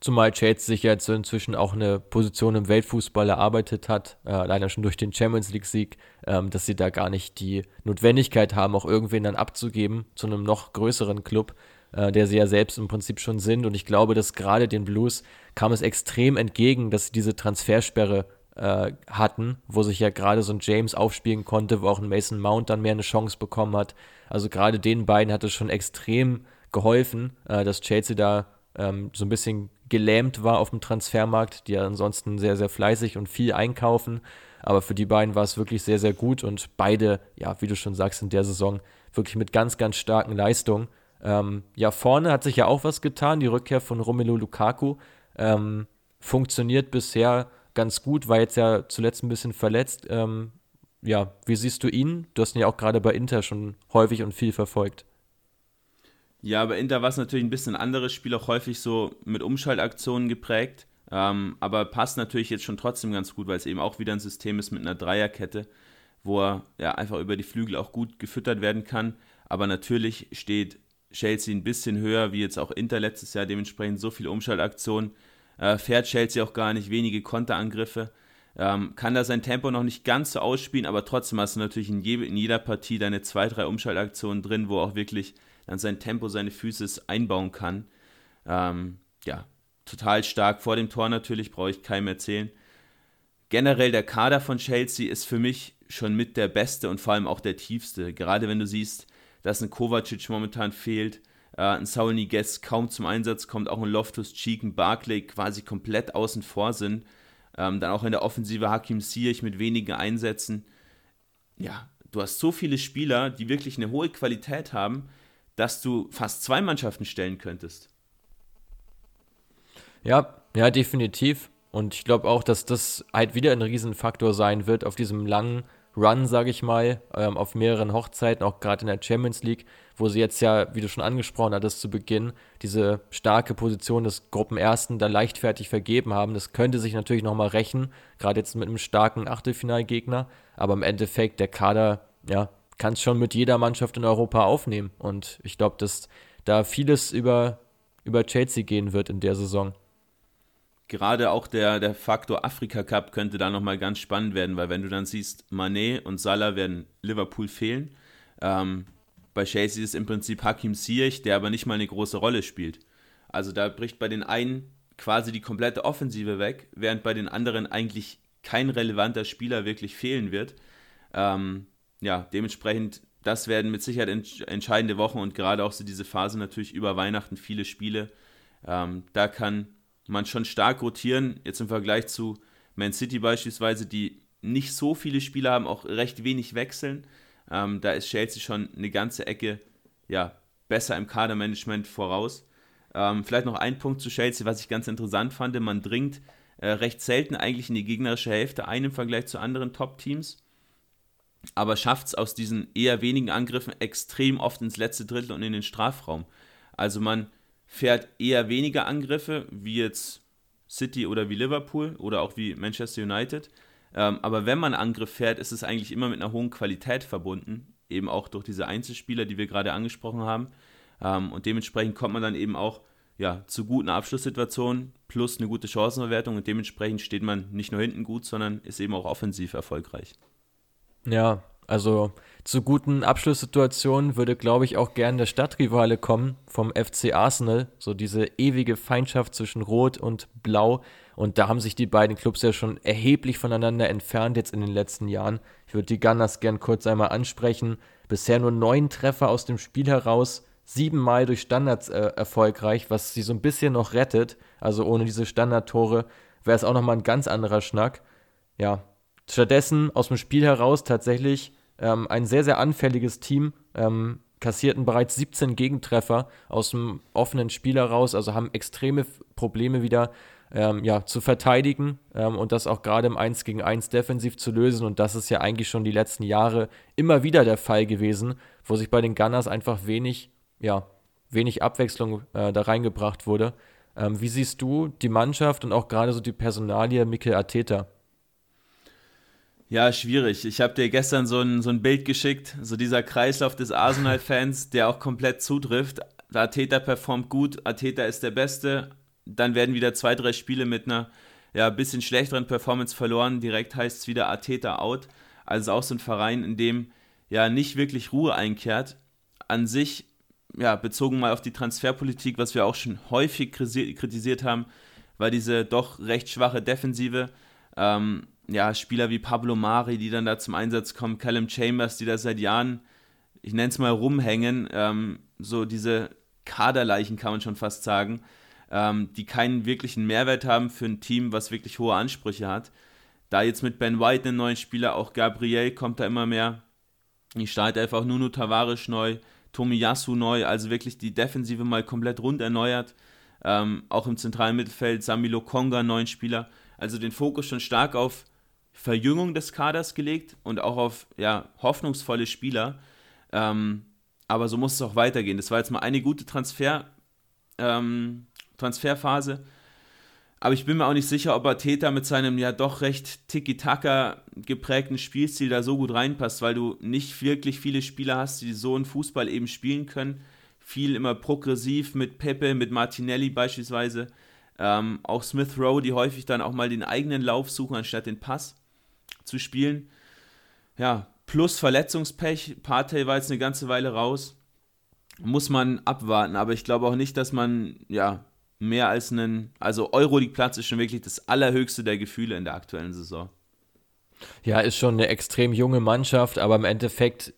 Zumal Chelsea sich jetzt inzwischen auch eine Position im Weltfußball erarbeitet hat, äh, alleine schon durch den Champions League-Sieg, ähm, dass sie da gar nicht die Notwendigkeit haben, auch irgendwen dann abzugeben zu einem noch größeren Club, äh, der sie ja selbst im Prinzip schon sind. Und ich glaube, dass gerade den Blues kam es extrem entgegen, dass sie diese Transfersperre äh, hatten, wo sich ja gerade so ein James aufspielen konnte, wo auch ein Mason Mount dann mehr eine Chance bekommen hat. Also gerade den beiden hat es schon extrem geholfen, äh, dass Chelsea da ähm, so ein bisschen gelähmt war auf dem Transfermarkt, die ja ansonsten sehr, sehr fleißig und viel einkaufen. Aber für die beiden war es wirklich sehr, sehr gut und beide, ja, wie du schon sagst, in der Saison wirklich mit ganz, ganz starken Leistungen. Ähm, ja, vorne hat sich ja auch was getan. Die Rückkehr von Romelu Lukaku ähm, funktioniert bisher ganz gut, war jetzt ja zuletzt ein bisschen verletzt. Ähm, ja, wie siehst du ihn? Du hast ihn ja auch gerade bei Inter schon häufig und viel verfolgt. Ja, bei Inter war es natürlich ein bisschen ein anderes Spiel, auch häufig so mit Umschaltaktionen geprägt. Ähm, aber passt natürlich jetzt schon trotzdem ganz gut, weil es eben auch wieder ein System ist mit einer Dreierkette, wo er ja einfach über die Flügel auch gut gefüttert werden kann. Aber natürlich steht Chelsea ein bisschen höher, wie jetzt auch Inter letztes Jahr, dementsprechend so viele Umschaltaktionen äh, fährt Chelsea auch gar nicht, wenige Konterangriffe. Ähm, kann da sein Tempo noch nicht ganz so ausspielen, aber trotzdem hast du natürlich in, je, in jeder Partie deine zwei, drei Umschaltaktionen drin, wo auch wirklich dann sein Tempo, seine Füße einbauen kann. Ähm, ja, total stark vor dem Tor natürlich, brauche ich keinem erzählen. Generell der Kader von Chelsea ist für mich schon mit der beste und vor allem auch der tiefste. Gerade wenn du siehst, dass ein Kovacic momentan fehlt, äh, ein Saul Niguez kaum zum Einsatz kommt, auch ein Loftus Cheek, ein Barclay quasi komplett außen vor sind. Ähm, dann auch in der Offensive Hakim Ziyech mit wenigen Einsätzen. Ja, du hast so viele Spieler, die wirklich eine hohe Qualität haben, dass du fast zwei Mannschaften stellen könntest. Ja, ja, definitiv. Und ich glaube auch, dass das halt wieder ein Riesenfaktor sein wird auf diesem langen Run, sage ich mal, ähm, auf mehreren Hochzeiten, auch gerade in der Champions League, wo sie jetzt ja, wie du schon angesprochen hattest zu Beginn, diese starke Position des Gruppenersten da leichtfertig vergeben haben. Das könnte sich natürlich nochmal rächen, gerade jetzt mit einem starken Achtelfinalgegner. Aber im Endeffekt, der Kader, ja, kann es schon mit jeder Mannschaft in Europa aufnehmen. Und ich glaube, dass da vieles über, über Chelsea gehen wird in der Saison gerade auch der, der Faktor Afrika Cup könnte da nochmal ganz spannend werden, weil wenn du dann siehst, Manet und Salah werden Liverpool fehlen. Ähm, bei Chelsea ist im Prinzip Hakim Ziyech, der aber nicht mal eine große Rolle spielt. Also da bricht bei den einen quasi die komplette Offensive weg, während bei den anderen eigentlich kein relevanter Spieler wirklich fehlen wird. Ähm, ja, dementsprechend, das werden mit Sicherheit entscheidende Wochen und gerade auch so diese Phase natürlich über Weihnachten viele Spiele. Ähm, da kann man schon stark rotieren, jetzt im Vergleich zu Man City beispielsweise, die nicht so viele Spieler haben, auch recht wenig wechseln. Ähm, da ist Chelsea schon eine ganze Ecke ja, besser im Kadermanagement voraus. Ähm, vielleicht noch ein Punkt zu Chelsea, was ich ganz interessant fand. Man dringt äh, recht selten eigentlich in die gegnerische Hälfte ein im Vergleich zu anderen Top-Teams, aber schafft es aus diesen eher wenigen Angriffen extrem oft ins letzte Drittel und in den Strafraum. Also man fährt eher weniger Angriffe, wie jetzt City oder wie Liverpool oder auch wie Manchester United. Ähm, aber wenn man Angriff fährt, ist es eigentlich immer mit einer hohen Qualität verbunden, eben auch durch diese Einzelspieler, die wir gerade angesprochen haben. Ähm, und dementsprechend kommt man dann eben auch ja, zu guten Abschlusssituationen plus eine gute Chancenverwertung und dementsprechend steht man nicht nur hinten gut, sondern ist eben auch offensiv erfolgreich. Ja, also zu guten Abschlusssituationen würde, glaube ich, auch gern der Stadtrivale kommen vom FC Arsenal. So diese ewige Feindschaft zwischen Rot und Blau. Und da haben sich die beiden Clubs ja schon erheblich voneinander entfernt jetzt in den letzten Jahren. Ich würde die Gunners gern kurz einmal ansprechen. Bisher nur neun Treffer aus dem Spiel heraus, siebenmal durch Standards äh, erfolgreich, was sie so ein bisschen noch rettet. Also ohne diese Standardtore wäre es auch nochmal ein ganz anderer Schnack. Ja, stattdessen aus dem Spiel heraus tatsächlich ähm, ein sehr, sehr anfälliges Team, ähm, kassierten bereits 17 Gegentreffer aus dem offenen Spiel heraus, also haben extreme Probleme wieder ähm, ja, zu verteidigen ähm, und das auch gerade im 1 gegen 1 defensiv zu lösen. Und das ist ja eigentlich schon die letzten Jahre immer wieder der Fall gewesen, wo sich bei den Gunners einfach wenig, ja, wenig Abwechslung äh, da reingebracht wurde. Ähm, wie siehst du die Mannschaft und auch gerade so die Personalie Mikel Arteta? Ja, schwierig. Ich habe dir gestern so ein, so ein Bild geschickt, so dieser Kreislauf des Arsenal-Fans, der auch komplett zutrifft. Arteta performt gut, Arteta ist der Beste. Dann werden wieder zwei, drei Spiele mit einer ja, bisschen schlechteren Performance verloren. Direkt heißt es wieder Arteta out. Also auch so ein Verein, in dem ja nicht wirklich Ruhe einkehrt. An sich, ja, bezogen mal auf die Transferpolitik, was wir auch schon häufig kritisiert haben, war diese doch recht schwache Defensive. Ähm, ja, Spieler wie Pablo Mari, die dann da zum Einsatz kommen, Callum Chambers, die da seit Jahren, ich nenne es mal, rumhängen, ähm, so diese Kaderleichen kann man schon fast sagen, ähm, die keinen wirklichen Mehrwert haben für ein Team, was wirklich hohe Ansprüche hat. Da jetzt mit Ben White einen neuen Spieler, auch Gabriel kommt da immer mehr. Die Startelf auch Nuno Tavares neu, Tomiyasu neu, also wirklich die Defensive mal komplett rund erneuert. Ähm, auch im zentralen Mittelfeld Samilo Konga, neuen Spieler. Also den Fokus schon stark auf Verjüngung des Kaders gelegt und auch auf ja, hoffnungsvolle Spieler. Ähm, aber so muss es auch weitergehen. Das war jetzt mal eine gute Transfer, ähm, Transferphase. Aber ich bin mir auch nicht sicher, ob Arteta mit seinem ja doch recht tiki-taka geprägten Spielstil da so gut reinpasst, weil du nicht wirklich viele Spieler hast, die so einen Fußball eben spielen können. Viel immer progressiv mit Pepe, mit Martinelli beispielsweise. Ähm, auch Smith Rowe, die häufig dann auch mal den eigenen Lauf suchen, anstatt den Pass zu spielen. Ja, plus Verletzungspech. Partey war jetzt eine ganze Weile raus. Muss man abwarten, aber ich glaube auch nicht, dass man, ja, mehr als einen, also Euroleague-Platz ist schon wirklich das allerhöchste der Gefühle in der aktuellen Saison. Ja, ist schon eine extrem junge Mannschaft, aber im Endeffekt,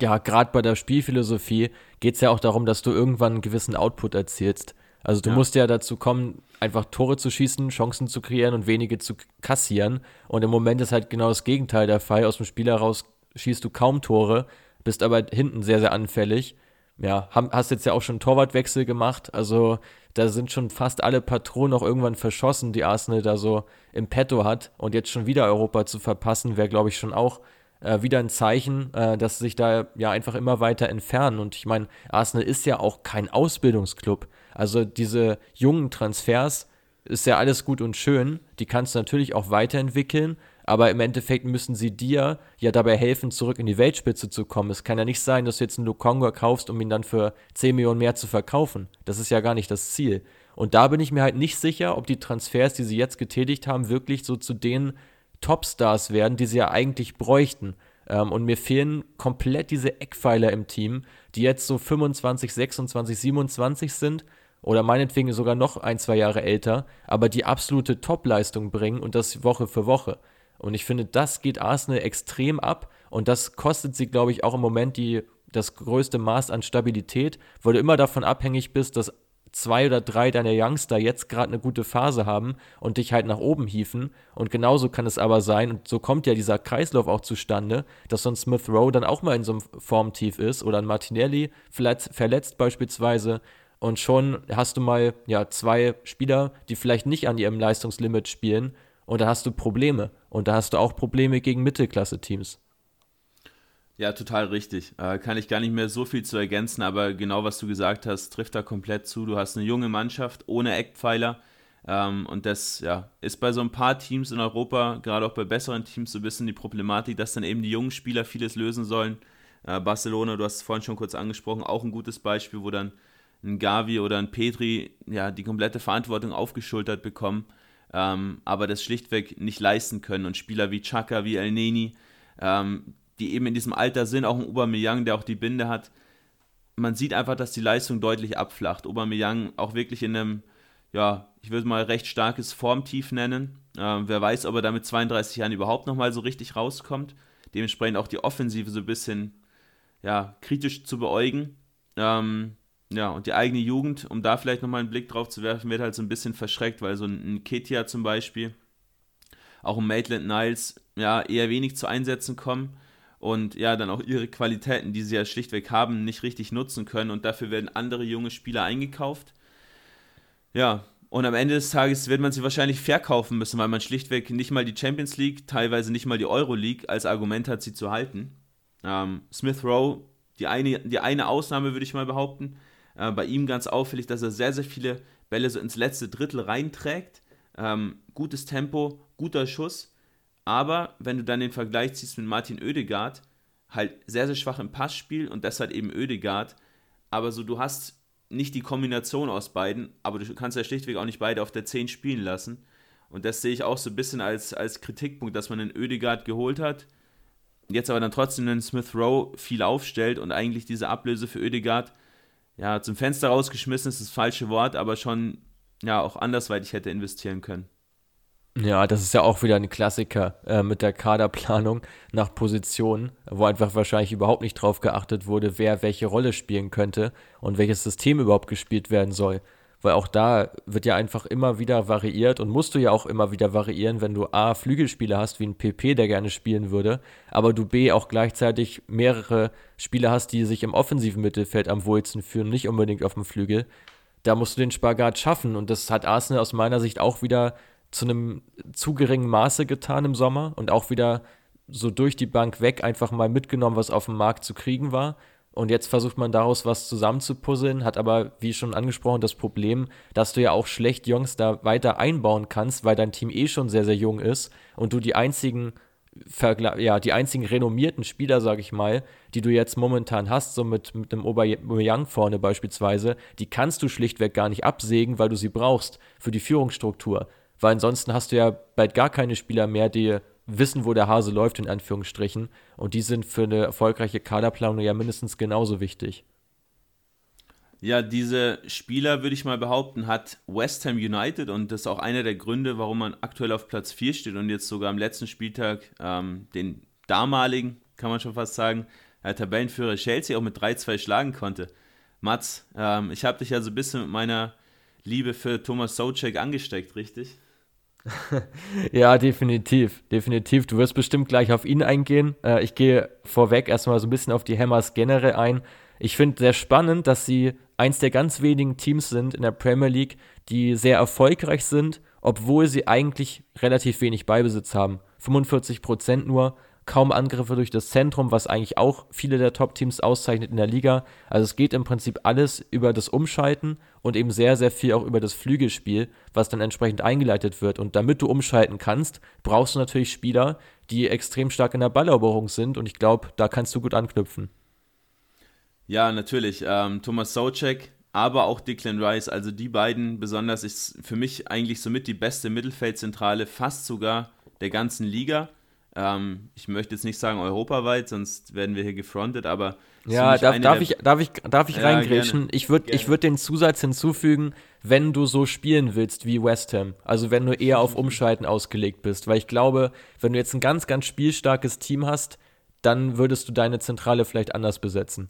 ja, gerade bei der Spielphilosophie geht es ja auch darum, dass du irgendwann einen gewissen Output erzielst. Also du ja. musst ja dazu kommen, einfach Tore zu schießen, Chancen zu kreieren und wenige zu kassieren. Und im Moment ist halt genau das Gegenteil der Fall. Aus dem Spiel heraus schießt du kaum Tore, bist aber hinten sehr, sehr anfällig. ja, hast jetzt ja auch schon Torwartwechsel gemacht. Also da sind schon fast alle Patronen auch irgendwann verschossen, die Arsenal da so im Petto hat. Und jetzt schon wieder Europa zu verpassen, wäre, glaube ich, schon auch äh, wieder ein Zeichen, äh, dass sie sich da ja einfach immer weiter entfernen. Und ich meine, Arsenal ist ja auch kein Ausbildungsclub. Also diese jungen Transfers ist ja alles gut und schön. Die kannst du natürlich auch weiterentwickeln. Aber im Endeffekt müssen sie dir ja dabei helfen, zurück in die Weltspitze zu kommen. Es kann ja nicht sein, dass du jetzt einen Lukonga kaufst, um ihn dann für 10 Millionen mehr zu verkaufen. Das ist ja gar nicht das Ziel. Und da bin ich mir halt nicht sicher, ob die Transfers, die sie jetzt getätigt haben, wirklich so zu den Topstars werden, die sie ja eigentlich bräuchten. Ähm, und mir fehlen komplett diese Eckpfeiler im Team, die jetzt so 25, 26, 27 sind oder meinetwegen sogar noch ein, zwei Jahre älter, aber die absolute Topleistung bringen und das Woche für Woche. Und ich finde, das geht Arsenal extrem ab und das kostet sie, glaube ich, auch im Moment die, das größte Maß an Stabilität, weil du immer davon abhängig bist, dass zwei oder drei deiner Youngster jetzt gerade eine gute Phase haben und dich halt nach oben hieven. Und genauso kann es aber sein, und so kommt ja dieser Kreislauf auch zustande, dass so ein Smith Rowe dann auch mal in so einem Formtief ist oder ein Martinelli verletzt, verletzt beispielsweise. Und schon hast du mal ja zwei Spieler, die vielleicht nicht an ihrem Leistungslimit spielen. Und da hast du Probleme. Und da hast du auch Probleme gegen Mittelklasse-Teams. Ja, total richtig. Äh, kann ich gar nicht mehr so viel zu ergänzen, aber genau was du gesagt hast, trifft da komplett zu. Du hast eine junge Mannschaft ohne Eckpfeiler. Ähm, und das ja, ist bei so ein paar Teams in Europa, gerade auch bei besseren Teams, so ein bisschen die Problematik, dass dann eben die jungen Spieler vieles lösen sollen. Äh, Barcelona, du hast es vorhin schon kurz angesprochen, auch ein gutes Beispiel, wo dann ein Gavi oder ein Petri ja die komplette Verantwortung aufgeschultert bekommen, ähm, aber das schlichtweg nicht leisten können. Und Spieler wie Chaka, wie El Neni, ähm, die eben in diesem Alter sind, auch ein Aubameyang, der auch die Binde hat. Man sieht einfach, dass die Leistung deutlich abflacht. Aubameyang auch wirklich in einem, ja, ich würde mal recht starkes Formtief nennen. Ähm, wer weiß, ob er da mit 32 Jahren überhaupt nochmal so richtig rauskommt. Dementsprechend auch die Offensive so ein bisschen, ja, kritisch zu beäugen. Ähm, ja, und die eigene Jugend, um da vielleicht nochmal einen Blick drauf zu werfen, wird halt so ein bisschen verschreckt, weil so ein Ketia zum Beispiel, auch ein Maitland Niles, ja, eher wenig zu Einsätzen kommen und ja, dann auch ihre Qualitäten, die sie ja schlichtweg haben, nicht richtig nutzen können und dafür werden andere junge Spieler eingekauft. Ja, und am Ende des Tages wird man sie wahrscheinlich verkaufen müssen, weil man schlichtweg nicht mal die Champions League, teilweise nicht mal die Euro League als Argument hat, sie zu halten. Ähm, Smith Rowe, die eine, die eine Ausnahme würde ich mal behaupten. Äh, bei ihm ganz auffällig, dass er sehr, sehr viele Bälle so ins letzte Drittel reinträgt. Ähm, gutes Tempo, guter Schuss. Aber wenn du dann den Vergleich ziehst mit Martin Oedegaard, halt sehr, sehr schwach im Passspiel und deshalb eben Oedegaard. Aber so, du hast nicht die Kombination aus beiden, aber du kannst ja schlichtweg auch nicht beide auf der 10 spielen lassen. Und das sehe ich auch so ein bisschen als, als Kritikpunkt, dass man den Oedegaard geholt hat, jetzt aber dann trotzdem den Smith Rowe viel aufstellt und eigentlich diese Ablöse für Oedegaard ja, zum Fenster rausgeschmissen ist das falsche Wort, aber schon ja auch andersweitig hätte investieren können. Ja, das ist ja auch wieder ein Klassiker äh, mit der Kaderplanung nach Positionen, wo einfach wahrscheinlich überhaupt nicht drauf geachtet wurde, wer welche Rolle spielen könnte und welches System überhaupt gespielt werden soll. Weil auch da wird ja einfach immer wieder variiert und musst du ja auch immer wieder variieren, wenn du A, Flügelspieler hast, wie ein PP, der gerne spielen würde, aber du B, auch gleichzeitig mehrere Spieler hast, die sich im offensiven Mittelfeld am wohlsten fühlen, nicht unbedingt auf dem Flügel. Da musst du den Spagat schaffen und das hat Arsenal aus meiner Sicht auch wieder zu einem zu geringen Maße getan im Sommer und auch wieder so durch die Bank weg einfach mal mitgenommen, was auf dem Markt zu kriegen war. Und jetzt versucht man daraus was zusammenzupuzzeln, hat aber, wie schon angesprochen, das Problem, dass du ja auch schlecht Jungs da weiter einbauen kannst, weil dein Team eh schon sehr, sehr jung ist und du die einzigen, ja, die einzigen renommierten Spieler, sag ich mal, die du jetzt momentan hast, so mit, mit einem Aubameyang vorne beispielsweise, die kannst du schlichtweg gar nicht absägen, weil du sie brauchst für die Führungsstruktur. Weil ansonsten hast du ja bald gar keine Spieler mehr, die wissen, wo der Hase läuft, in Anführungsstrichen. Und die sind für eine erfolgreiche Kaderplanung ja mindestens genauso wichtig. Ja, diese Spieler, würde ich mal behaupten, hat West Ham United und das ist auch einer der Gründe, warum man aktuell auf Platz 4 steht und jetzt sogar am letzten Spieltag ähm, den damaligen, kann man schon fast sagen, äh, Tabellenführer Chelsea auch mit 3-2 schlagen konnte. Mats, ähm, ich habe dich ja so ein bisschen mit meiner Liebe für Thomas Socek angesteckt, richtig? Ja, definitiv, definitiv. Du wirst bestimmt gleich auf ihn eingehen. Äh, ich gehe vorweg erstmal so ein bisschen auf die Hammers generell ein. Ich finde sehr spannend, dass sie eins der ganz wenigen Teams sind in der Premier League, die sehr erfolgreich sind, obwohl sie eigentlich relativ wenig Beibesitz haben. 45 Prozent nur, kaum Angriffe durch das Zentrum, was eigentlich auch viele der Top-Teams auszeichnet in der Liga. Also es geht im Prinzip alles über das Umschalten und eben sehr, sehr viel auch über das Flügelspiel, was dann entsprechend eingeleitet wird. Und damit du umschalten kannst, brauchst du natürlich Spieler, die extrem stark in der Balleroberung sind und ich glaube, da kannst du gut anknüpfen. Ja, natürlich. Ähm, Thomas Socek, aber auch Declan Rice, also die beiden besonders, ist für mich eigentlich somit die beste Mittelfeldzentrale, fast sogar der ganzen Liga. Ähm, ich möchte jetzt nicht sagen europaweit, sonst werden wir hier gefrontet, aber. Ja, darf, darf, ich, darf ich, darf ich ja, reingrätschen? Gerne. Ich würde würd den Zusatz hinzufügen, wenn du so spielen willst wie West Ham. Also wenn du eher auf Umschalten ausgelegt bist. Weil ich glaube, wenn du jetzt ein ganz, ganz spielstarkes Team hast, dann würdest du deine Zentrale vielleicht anders besetzen.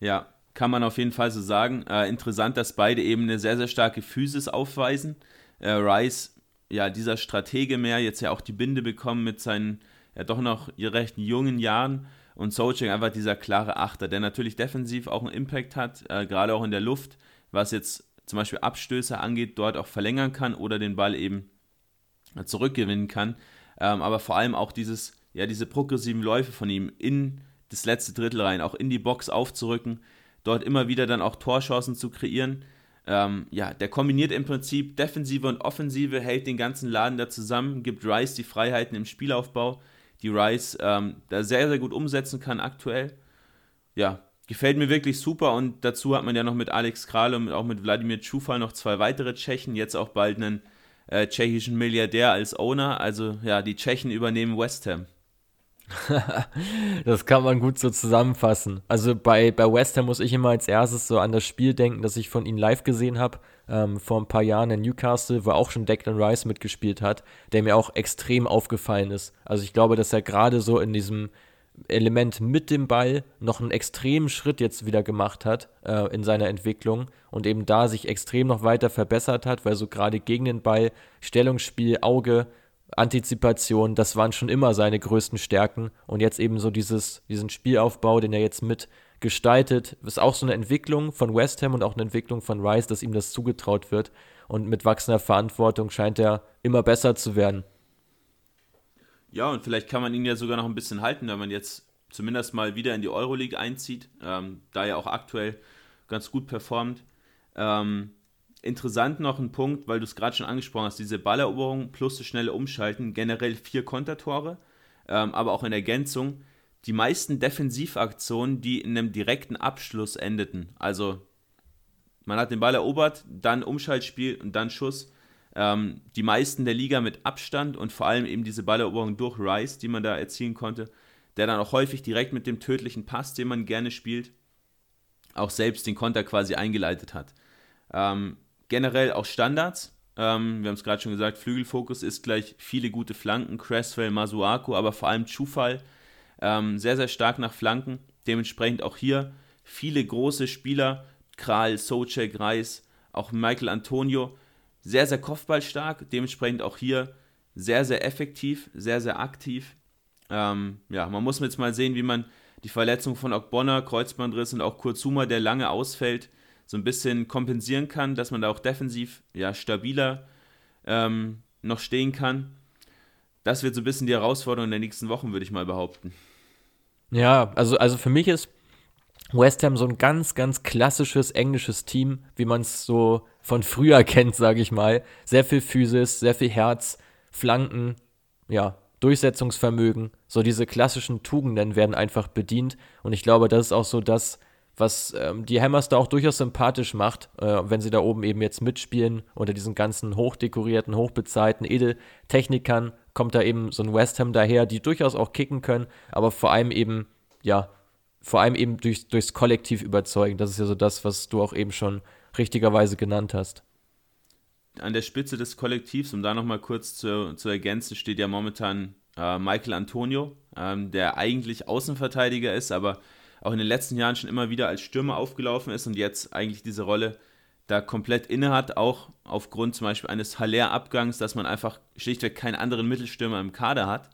Ja, kann man auf jeden Fall so sagen. Äh, interessant, dass beide eben eine sehr, sehr starke Physis aufweisen. Äh, Rice ja, dieser Stratege mehr, jetzt ja auch die Binde bekommen mit seinen ja doch noch recht jungen Jahren und Socek einfach dieser klare Achter, der natürlich defensiv auch einen Impact hat, äh, gerade auch in der Luft, was jetzt zum Beispiel Abstöße angeht, dort auch verlängern kann oder den Ball eben zurückgewinnen kann. Ähm, aber vor allem auch dieses, ja, diese progressiven Läufe von ihm in das letzte Drittel rein, auch in die Box aufzurücken, dort immer wieder dann auch Torchancen zu kreieren. Ähm, ja, der kombiniert im Prinzip Defensive und Offensive, hält den ganzen Laden da zusammen, gibt Rice die Freiheiten im Spielaufbau, die Rice ähm, da sehr, sehr gut umsetzen kann aktuell. Ja, gefällt mir wirklich super und dazu hat man ja noch mit Alex Kral und auch mit Wladimir Čufal noch zwei weitere Tschechen, jetzt auch bald einen äh, tschechischen Milliardär als Owner. Also ja, die Tschechen übernehmen West Ham. das kann man gut so zusammenfassen. Also bei, bei West Ham muss ich immer als erstes so an das Spiel denken, das ich von ihnen live gesehen habe, ähm, vor ein paar Jahren in Newcastle, wo auch schon Declan Rice mitgespielt hat, der mir auch extrem aufgefallen ist. Also ich glaube, dass er gerade so in diesem Element mit dem Ball noch einen extremen Schritt jetzt wieder gemacht hat äh, in seiner Entwicklung und eben da sich extrem noch weiter verbessert hat, weil so gerade gegen den Ball, Stellungsspiel, Auge, Antizipation, das waren schon immer seine größten Stärken. Und jetzt eben so dieses, diesen Spielaufbau, den er jetzt mit gestaltet, ist auch so eine Entwicklung von West Ham und auch eine Entwicklung von Rice, dass ihm das zugetraut wird. Und mit wachsender Verantwortung scheint er immer besser zu werden. Ja, und vielleicht kann man ihn ja sogar noch ein bisschen halten, wenn man jetzt zumindest mal wieder in die Euroleague einzieht, ähm, da er auch aktuell ganz gut performt. Ähm, Interessant noch ein Punkt, weil du es gerade schon angesprochen hast, diese Balleroberung plus das schnelle Umschalten, generell vier Kontertore, ähm, aber auch in Ergänzung die meisten Defensivaktionen, die in einem direkten Abschluss endeten. Also man hat den Ball erobert, dann Umschaltspiel und dann Schuss. Ähm, die meisten der Liga mit Abstand und vor allem eben diese Balleroberung durch Rice, die man da erzielen konnte, der dann auch häufig direkt mit dem tödlichen Pass, den man gerne spielt, auch selbst den Konter quasi eingeleitet hat. Ähm, generell auch Standards. Ähm, wir haben es gerade schon gesagt, Flügelfokus ist gleich viele gute Flanken, Cresswell, Masuako, aber vor allem Zufall. Ähm, sehr, sehr stark nach Flanken. Dementsprechend auch hier viele große Spieler, Kral, Socek, Reis, auch Michael Antonio, sehr, sehr kopfballstark. Dementsprechend auch hier sehr, sehr effektiv, sehr, sehr aktiv. Ähm, ja, man muss jetzt mal sehen, wie man die Verletzung von Okbonner, Kreuzbandriss und auch Kurzuma, der lange ausfällt, so ein bisschen kompensieren kann, dass man da auch defensiv ja, stabiler ähm, noch stehen kann. Das wird so ein bisschen die Herausforderung den nächsten Wochen, würde ich mal behaupten. Ja, also, also für mich ist West Ham so ein ganz, ganz klassisches englisches Team, wie man es so von früher kennt, sage ich mal. Sehr viel Physis, sehr viel Herz, Flanken, ja, Durchsetzungsvermögen. So diese klassischen Tugenden werden einfach bedient. Und ich glaube, das ist auch so das, was ähm, die Hammers da auch durchaus sympathisch macht, äh, wenn sie da oben eben jetzt mitspielen unter diesen ganzen hochdekorierten, hochbezahlten Edeltechnikern kommt da eben so ein West Ham daher, die durchaus auch kicken können, aber vor allem eben, ja, vor allem eben durch, durchs Kollektiv überzeugen. Das ist ja so das, was du auch eben schon richtigerweise genannt hast. An der Spitze des Kollektivs, um da nochmal kurz zu, zu ergänzen, steht ja momentan äh, Michael Antonio, ähm, der eigentlich Außenverteidiger ist, aber auch in den letzten Jahren schon immer wieder als Stürmer aufgelaufen ist und jetzt eigentlich diese Rolle da komplett inne hat, auch aufgrund zum Beispiel eines Haller-Abgangs, dass man einfach schlichtweg keinen anderen Mittelstürmer im Kader hat.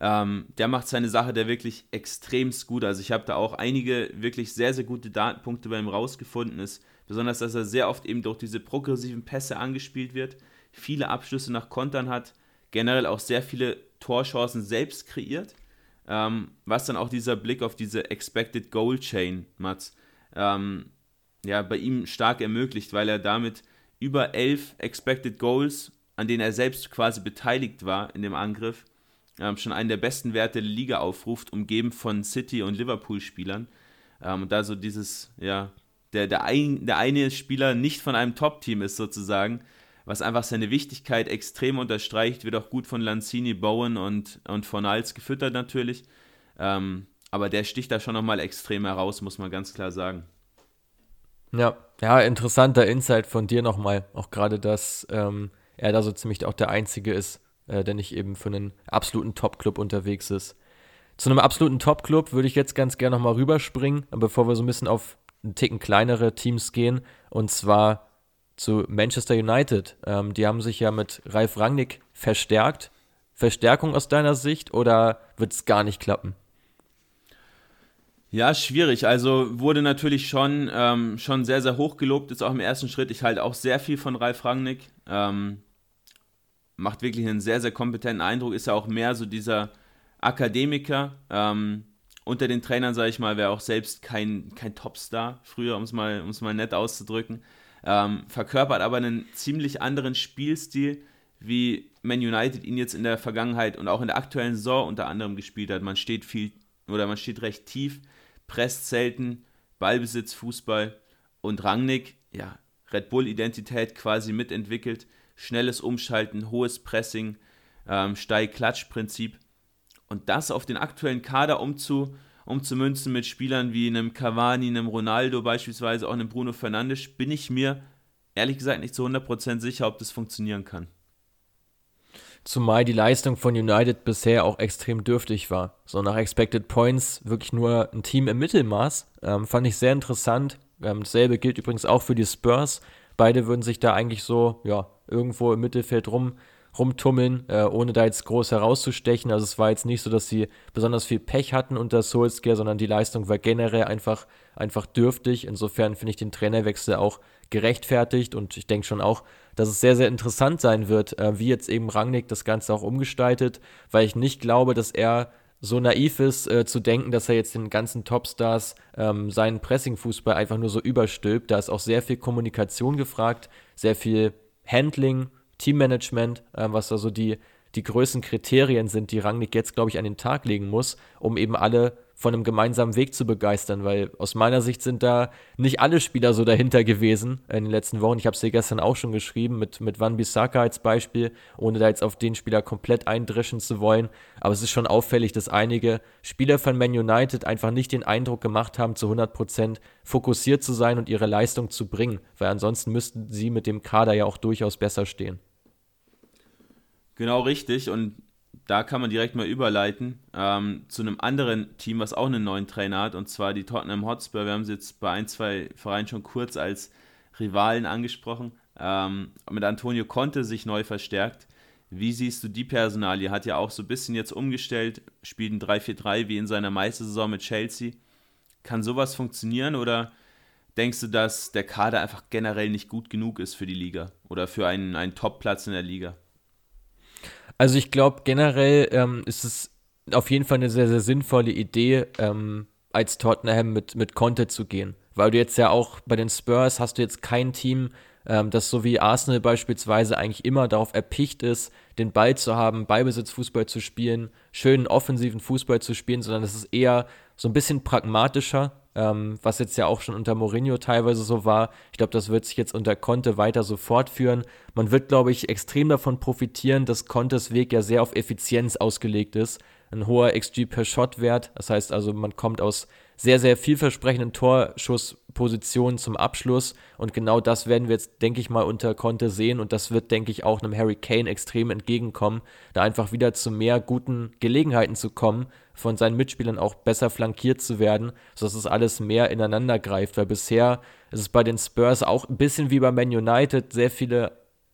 Ähm, der macht seine Sache der wirklich extremst gut. Also ich habe da auch einige wirklich sehr, sehr gute Datenpunkte bei ihm rausgefunden. Ist besonders, dass er sehr oft eben durch diese progressiven Pässe angespielt wird, viele Abschlüsse nach Kontern hat, generell auch sehr viele Torchancen selbst kreiert. Ähm, was dann auch dieser Blick auf diese Expected Goal Chain, Mats, ähm, ja, bei ihm stark ermöglicht, weil er damit über elf Expected Goals, an denen er selbst quasi beteiligt war in dem Angriff, ähm, schon einen der besten Werte der Liga aufruft, umgeben von City- und Liverpool-Spielern. Ähm, und da so dieses, ja, der, der, ein, der eine Spieler nicht von einem Top-Team ist sozusagen, was einfach seine Wichtigkeit extrem unterstreicht, wird auch gut von Lanzini, Bowen und, und von Hals gefüttert natürlich. Ähm, aber der sticht da schon nochmal extrem heraus, muss man ganz klar sagen. Ja, ja, interessanter Insight von dir nochmal. Auch gerade, dass ähm, er da so ziemlich auch der Einzige ist, äh, der nicht eben für einen absoluten Top-Club unterwegs ist. Zu einem absoluten Top-Club würde ich jetzt ganz gerne nochmal rüberspringen, bevor wir so ein bisschen auf einen Ticken kleinere Teams gehen. Und zwar zu Manchester United. Ähm, die haben sich ja mit Ralf Rangnick verstärkt. Verstärkung aus deiner Sicht oder wird es gar nicht klappen? Ja, schwierig. Also wurde natürlich schon, ähm, schon sehr, sehr hoch gelobt, jetzt auch im ersten Schritt. Ich halte auch sehr viel von Ralf Rangnick. Ähm, macht wirklich einen sehr, sehr kompetenten Eindruck. Ist ja auch mehr so dieser Akademiker. Ähm, unter den Trainern, sage ich mal, wäre auch selbst kein, kein Topstar früher, um es mal, mal nett auszudrücken. Ähm, verkörpert aber einen ziemlich anderen Spielstil, wie Man United ihn jetzt in der Vergangenheit und auch in der aktuellen Saison unter anderem gespielt hat. Man steht viel oder man steht recht tief, presst selten, Ballbesitz, Fußball und Rangnick, ja, Red Bull-Identität quasi mitentwickelt, schnelles Umschalten, hohes Pressing, ähm, Steig-Klatsch-Prinzip und das auf den aktuellen Kader umzu, umzumünzen mit Spielern wie einem Cavani, einem Ronaldo beispielsweise, auch einem Bruno Fernandes, bin ich mir ehrlich gesagt nicht zu 100% sicher, ob das funktionieren kann. Zumal die Leistung von United bisher auch extrem dürftig war. So nach Expected Points wirklich nur ein Team im Mittelmaß. Ähm, fand ich sehr interessant. Ähm, dasselbe gilt übrigens auch für die Spurs. Beide würden sich da eigentlich so, ja, irgendwo im Mittelfeld rum, rumtummeln, äh, ohne da jetzt groß herauszustechen. Also es war jetzt nicht so, dass sie besonders viel Pech hatten unter Solskjaer, sondern die Leistung war generell einfach, einfach dürftig. Insofern finde ich den Trainerwechsel auch gerechtfertigt und ich denke schon auch, dass es sehr, sehr interessant sein wird, äh, wie jetzt eben Rangnick das Ganze auch umgestaltet, weil ich nicht glaube, dass er so naiv ist, äh, zu denken, dass er jetzt den ganzen Topstars ähm, seinen Pressing-Fußball einfach nur so überstülpt. Da ist auch sehr viel Kommunikation gefragt, sehr viel Handling, Teammanagement, äh, was da so die, die größten Kriterien sind, die Rangnick jetzt, glaube ich, an den Tag legen muss, um eben alle von einem gemeinsamen Weg zu begeistern, weil aus meiner Sicht sind da nicht alle Spieler so dahinter gewesen in den letzten Wochen. Ich habe es dir gestern auch schon geschrieben, mit, mit Van Bissaka als Beispiel, ohne da jetzt auf den Spieler komplett eindreschen zu wollen. Aber es ist schon auffällig, dass einige Spieler von Man United einfach nicht den Eindruck gemacht haben, zu 100% fokussiert zu sein und ihre Leistung zu bringen, weil ansonsten müssten sie mit dem Kader ja auch durchaus besser stehen. Genau richtig und da kann man direkt mal überleiten ähm, zu einem anderen Team, was auch einen neuen Trainer hat, und zwar die Tottenham Hotspur. Wir haben sie jetzt bei ein, zwei Vereinen schon kurz als Rivalen angesprochen. Ähm, mit Antonio Conte sich neu verstärkt. Wie siehst du die Personalie? Hat ja auch so ein bisschen jetzt umgestellt, spielt ein 3-4-3 wie in seiner Meistersaison mit Chelsea. Kann sowas funktionieren oder denkst du, dass der Kader einfach generell nicht gut genug ist für die Liga oder für einen, einen Top-Platz in der Liga? Also ich glaube generell ähm, ist es auf jeden Fall eine sehr, sehr sinnvolle Idee, ähm, als Tottenham mit, mit Conte zu gehen. Weil du jetzt ja auch bei den Spurs hast du jetzt kein Team, ähm, das so wie Arsenal beispielsweise eigentlich immer darauf erpicht ist, den Ball zu haben, Ballbesitzfußball zu spielen, schönen offensiven Fußball zu spielen, sondern es ist eher so ein bisschen pragmatischer ähm, was jetzt ja auch schon unter Mourinho teilweise so war. Ich glaube, das wird sich jetzt unter Conte weiter so fortführen. Man wird, glaube ich, extrem davon profitieren, dass Contes Weg ja sehr auf Effizienz ausgelegt ist. Ein hoher XG per Shot Wert. Das heißt also, man kommt aus sehr, sehr vielversprechenden Torschusspositionen zum Abschluss. Und genau das werden wir jetzt, denke ich mal, unter Conte sehen. Und das wird, denke ich, auch einem Harry Kane extrem entgegenkommen, da einfach wieder zu mehr guten Gelegenheiten zu kommen, von seinen Mitspielern auch besser flankiert zu werden, sodass es alles mehr ineinander greift. Weil bisher ist es bei den Spurs auch ein bisschen wie bei Man United, sehr viele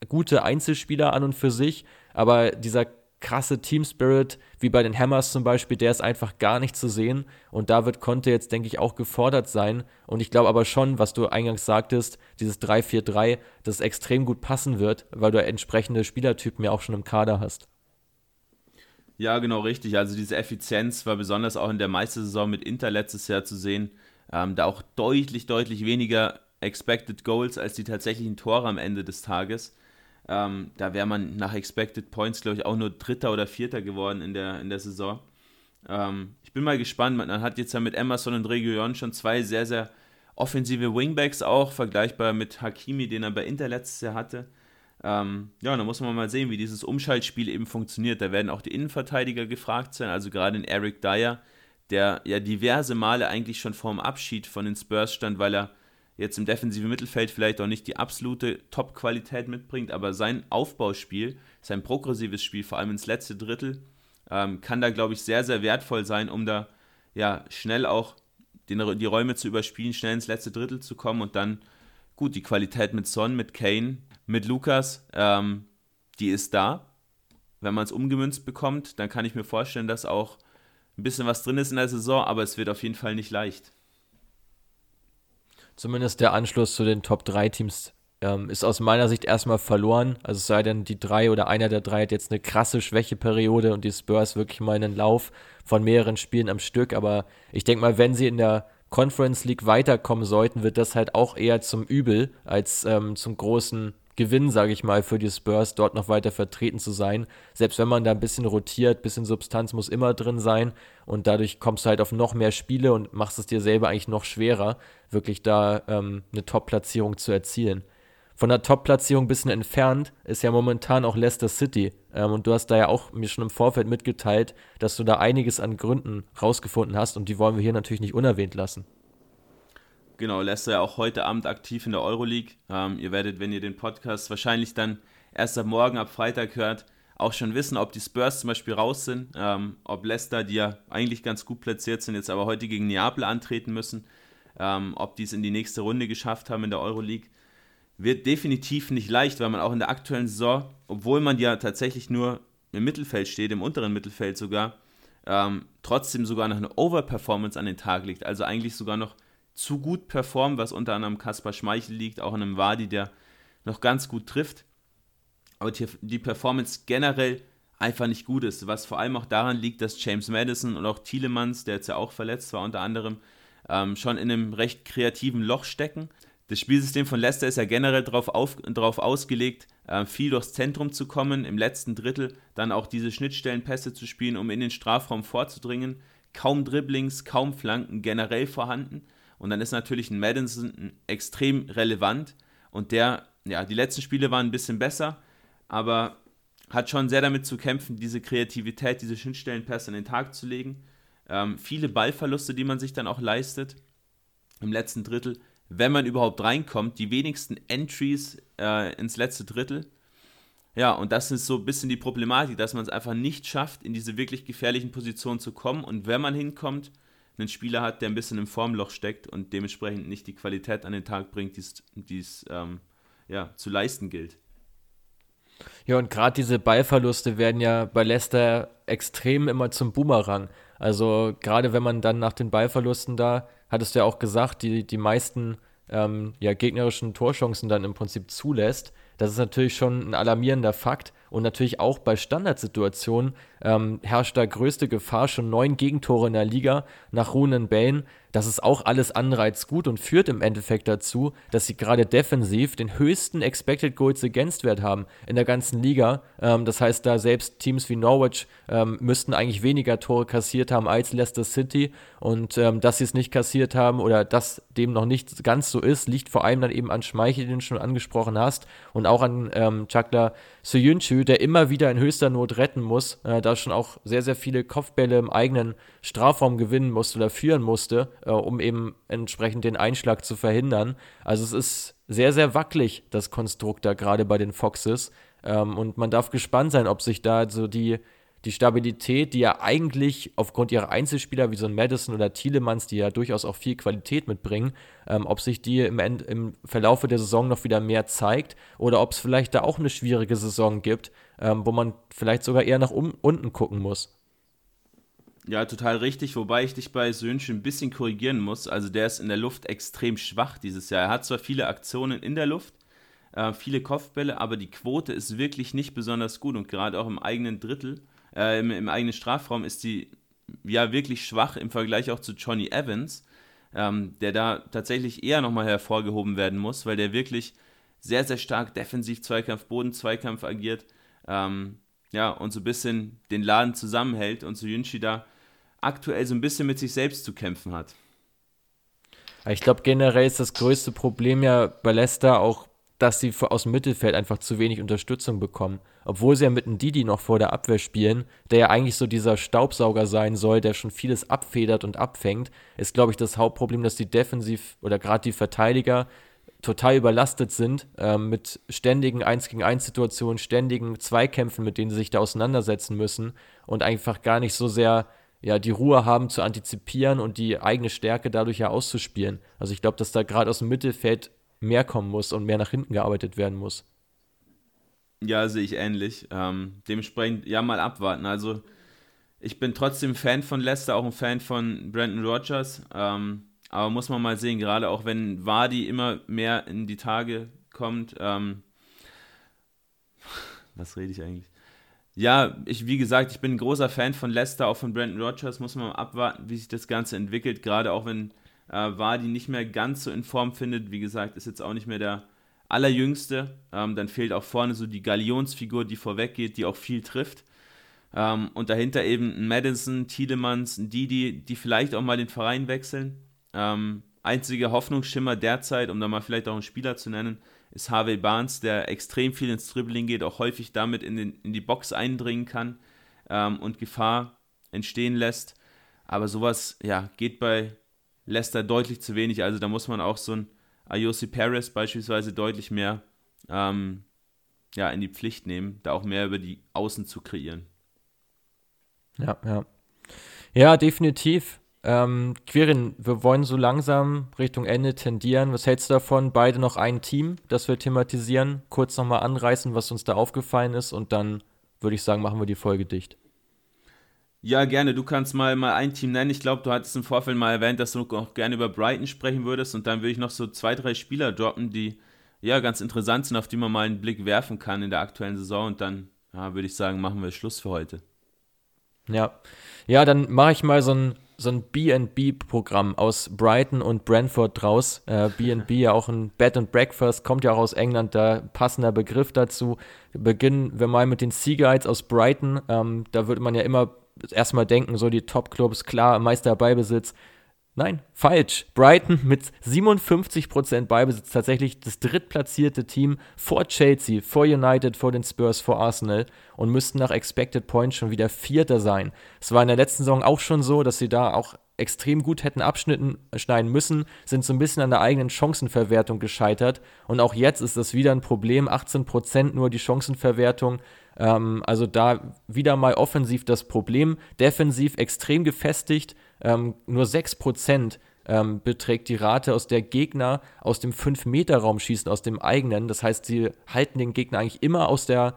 gute Einzelspieler an und für sich, aber dieser krasse Team Spirit, wie bei den Hammers zum Beispiel, der ist einfach gar nicht zu sehen. Und da wird Conte jetzt, denke ich, auch gefordert sein. Und ich glaube aber schon, was du eingangs sagtest, dieses 3-4-3, das extrem gut passen wird, weil du entsprechende Spielertypen ja auch schon im Kader hast. Ja, genau richtig. Also diese Effizienz war besonders auch in der Meistersaison mit Inter letztes Jahr zu sehen. Ähm, da auch deutlich, deutlich weniger Expected Goals als die tatsächlichen Tore am Ende des Tages. Ähm, da wäre man nach Expected Points, glaube ich, auch nur Dritter oder Vierter geworden in der, in der Saison. Ähm, ich bin mal gespannt. Man hat jetzt ja mit Emerson und Region schon zwei sehr, sehr offensive Wingbacks auch, vergleichbar mit Hakimi, den er bei Inter letztes Jahr hatte. Ähm, ja, da muss man mal sehen, wie dieses Umschaltspiel eben funktioniert. Da werden auch die Innenverteidiger gefragt sein, also gerade in Eric Dyer, der ja diverse Male eigentlich schon vorm Abschied von den Spurs stand, weil er jetzt im defensiven Mittelfeld vielleicht auch nicht die absolute Top-Qualität mitbringt, aber sein Aufbauspiel, sein progressives Spiel, vor allem ins letzte Drittel, ähm, kann da, glaube ich, sehr, sehr wertvoll sein, um da ja schnell auch den, die Räume zu überspielen, schnell ins letzte Drittel zu kommen und dann, gut, die Qualität mit Son, mit Kane, mit Lukas, ähm, die ist da. Wenn man es umgemünzt bekommt, dann kann ich mir vorstellen, dass auch ein bisschen was drin ist in der Saison, aber es wird auf jeden Fall nicht leicht zumindest der Anschluss zu den Top 3 Teams ähm, ist aus meiner Sicht erstmal verloren. Also es sei denn, die drei oder einer der drei hat jetzt eine krasse Schwächeperiode und die Spurs wirklich mal einen Lauf von mehreren Spielen am Stück. Aber ich denke mal, wenn sie in der Conference League weiterkommen sollten, wird das halt auch eher zum Übel als ähm, zum großen Gewinn, sage ich mal, für die Spurs, dort noch weiter vertreten zu sein. Selbst wenn man da ein bisschen rotiert, ein bisschen Substanz muss immer drin sein und dadurch kommst du halt auf noch mehr Spiele und machst es dir selber eigentlich noch schwerer, wirklich da ähm, eine Top-Platzierung zu erzielen. Von der Top-Platzierung ein bisschen entfernt ist ja momentan auch Leicester City. Ähm, und du hast da ja auch mir schon im Vorfeld mitgeteilt, dass du da einiges an Gründen rausgefunden hast und die wollen wir hier natürlich nicht unerwähnt lassen. Genau, Leicester ja auch heute Abend aktiv in der Euroleague. Ähm, ihr werdet, wenn ihr den Podcast wahrscheinlich dann erst ab morgen, ab Freitag hört, auch schon wissen, ob die Spurs zum Beispiel raus sind, ähm, ob Leicester, die ja eigentlich ganz gut platziert sind, jetzt aber heute gegen Neapel antreten müssen, ähm, ob die es in die nächste Runde geschafft haben in der Euroleague. Wird definitiv nicht leicht, weil man auch in der aktuellen Saison, obwohl man ja tatsächlich nur im Mittelfeld steht, im unteren Mittelfeld sogar, ähm, trotzdem sogar noch eine Overperformance an den Tag legt. Also eigentlich sogar noch zu gut performt, was unter anderem Kaspar Schmeichel liegt, auch in einem Wadi, der noch ganz gut trifft. Aber die, die Performance generell einfach nicht gut ist, was vor allem auch daran liegt, dass James Madison und auch Thielemans, der jetzt ja auch verletzt war unter anderem, ähm, schon in einem recht kreativen Loch stecken. Das Spielsystem von Leicester ist ja generell darauf, auf, darauf ausgelegt, äh, viel durchs Zentrum zu kommen, im letzten Drittel dann auch diese Schnittstellenpässe zu spielen, um in den Strafraum vorzudringen. Kaum Dribblings, kaum Flanken generell vorhanden. Und dann ist natürlich ein Madison extrem relevant. Und der, ja, die letzten Spiele waren ein bisschen besser, aber hat schon sehr damit zu kämpfen, diese Kreativität, diese Schnittstellenpässe an den Tag zu legen. Ähm, viele Ballverluste, die man sich dann auch leistet im letzten Drittel, wenn man überhaupt reinkommt. Die wenigsten Entries äh, ins letzte Drittel. Ja, und das ist so ein bisschen die Problematik, dass man es einfach nicht schafft, in diese wirklich gefährlichen Positionen zu kommen. Und wenn man hinkommt, einen Spieler hat, der ein bisschen im Formloch steckt und dementsprechend nicht die Qualität an den Tag bringt, die es ähm, ja, zu leisten gilt. Ja, und gerade diese Ballverluste werden ja bei Leicester extrem immer zum Boomerang. Also gerade wenn man dann nach den Ballverlusten da, hattest du ja auch gesagt, die, die meisten ähm, ja, gegnerischen Torchancen dann im Prinzip zulässt, das ist natürlich schon ein alarmierender Fakt. Und natürlich auch bei Standardsituationen ähm, herrscht da größte Gefahr, schon neun Gegentore in der Liga nach Runen Bane das ist auch alles andere gut und führt im Endeffekt dazu, dass sie gerade defensiv den höchsten Expected Goals Against Wert haben in der ganzen Liga. Ähm, das heißt, da selbst Teams wie Norwich ähm, müssten eigentlich weniger Tore kassiert haben als Leicester City und ähm, dass sie es nicht kassiert haben oder dass dem noch nicht ganz so ist, liegt vor allem dann eben an Schmeichel, den du schon angesprochen hast und auch an ähm, Chakla Soyuncu, der immer wieder in höchster Not retten muss, äh, da schon auch sehr, sehr viele Kopfbälle im eigenen Strafraum gewinnen musste oder führen musste, äh, um eben entsprechend den Einschlag zu verhindern. Also es ist sehr, sehr wackelig, das Konstrukt da gerade bei den Foxes. Ähm, und man darf gespannt sein, ob sich da so die, die Stabilität, die ja eigentlich aufgrund ihrer Einzelspieler wie so ein Madison oder Thielemanns, die ja durchaus auch viel Qualität mitbringen, ähm, ob sich die im, End, im Verlaufe der Saison noch wieder mehr zeigt oder ob es vielleicht da auch eine schwierige Saison gibt, ähm, wo man vielleicht sogar eher nach um, unten gucken muss. Ja, total richtig, wobei ich dich bei Söhnchen ein bisschen korrigieren muss. Also der ist in der Luft extrem schwach dieses Jahr. Er hat zwar viele Aktionen in der Luft, äh, viele Kopfbälle, aber die Quote ist wirklich nicht besonders gut und gerade auch im eigenen Drittel, äh, im, im, eigenen Strafraum ist die ja wirklich schwach im Vergleich auch zu Johnny Evans, ähm, der da tatsächlich eher nochmal hervorgehoben werden muss, weil der wirklich sehr, sehr stark defensiv Zweikampf, Boden-Zweikampf agiert. Ähm, ja, und so ein bisschen den Laden zusammenhält und so Yunchi da aktuell so ein bisschen mit sich selbst zu kämpfen hat. Ich glaube, generell ist das größte Problem ja bei Leicester auch, dass sie aus dem Mittelfeld einfach zu wenig Unterstützung bekommen. Obwohl sie ja mit einem Didi noch vor der Abwehr spielen, der ja eigentlich so dieser Staubsauger sein soll, der schon vieles abfedert und abfängt, ist, glaube ich, das Hauptproblem, dass die Defensiv oder gerade die Verteidiger total überlastet sind äh, mit ständigen 1 gegen 1 Situationen, ständigen Zweikämpfen, mit denen sie sich da auseinandersetzen müssen und einfach gar nicht so sehr ja, die Ruhe haben zu antizipieren und die eigene Stärke dadurch ja auszuspielen. Also ich glaube, dass da gerade aus dem Mittelfeld mehr kommen muss und mehr nach hinten gearbeitet werden muss. Ja, sehe ich ähnlich. Ähm, dementsprechend, ja, mal abwarten. Also, ich bin trotzdem Fan von Leicester, auch ein Fan von Brandon Rogers. Ähm, aber muss man mal sehen, gerade auch wenn Wadi immer mehr in die Tage kommt. Ähm, was rede ich eigentlich? Ja, ich, wie gesagt, ich bin ein großer Fan von Leicester, auch von Brandon Rogers. Muss man mal abwarten, wie sich das Ganze entwickelt. Gerade auch wenn äh, Wadi nicht mehr ganz so in Form findet. Wie gesagt, ist jetzt auch nicht mehr der allerjüngste. Ähm, dann fehlt auch vorne so die Galionsfigur, die vorweggeht, die auch viel trifft. Ähm, und dahinter eben ein Madison, Tielemans, ein Didi, die vielleicht auch mal den Verein wechseln. Ähm, einziger Hoffnungsschimmer derzeit, um da mal vielleicht auch einen Spieler zu nennen, ist Harvey Barnes, der extrem viel ins Dribbling geht, auch häufig damit in, den, in die Box eindringen kann ähm, und Gefahr entstehen lässt. Aber sowas ja, geht bei Leicester deutlich zu wenig. Also da muss man auch so ein Ayosi Perez beispielsweise deutlich mehr ähm, ja, in die Pflicht nehmen, da auch mehr über die Außen zu kreieren. Ja, ja. Ja, definitiv. Ähm, Quirin, wir wollen so langsam Richtung Ende tendieren. Was hältst du davon? Beide noch ein Team, das wir thematisieren, kurz nochmal anreißen, was uns da aufgefallen ist und dann würde ich sagen, machen wir die Folge dicht. Ja, gerne. Du kannst mal, mal ein Team nennen. Ich glaube, du hattest im Vorfeld mal erwähnt, dass du auch gerne über Brighton sprechen würdest. Und dann würde ich noch so zwei, drei Spieler droppen, die ja ganz interessant sind, auf die man mal einen Blick werfen kann in der aktuellen Saison. Und dann ja, würde ich sagen, machen wir Schluss für heute. Ja, ja, dann mache ich mal so ein so ein B&B-Programm aus Brighton und Brentford draus. B&B äh, ja auch ein Bed and Breakfast, kommt ja auch aus England, da passender Begriff dazu. Beginnen wir mal mit den Sea Guides aus Brighton. Ähm, da würde man ja immer erstmal denken, so die Top-Clubs, klar, Meister Beibesitz. Nein, falsch. Brighton mit 57% Beibesitz tatsächlich das drittplatzierte Team vor Chelsea, vor United, vor den Spurs, vor Arsenal und müssten nach Expected Points schon wieder Vierter sein. Es war in der letzten Saison auch schon so, dass sie da auch extrem gut hätten abschnitten schneiden müssen, sind so ein bisschen an der eigenen Chancenverwertung gescheitert. Und auch jetzt ist das wieder ein Problem. 18% nur die Chancenverwertung. Ähm, also da wieder mal offensiv das Problem. Defensiv extrem gefestigt. Ähm, nur 6% ähm, beträgt die Rate, aus der Gegner aus dem 5-Meter-Raum schießen, aus dem eigenen. Das heißt, sie halten den Gegner eigentlich immer aus der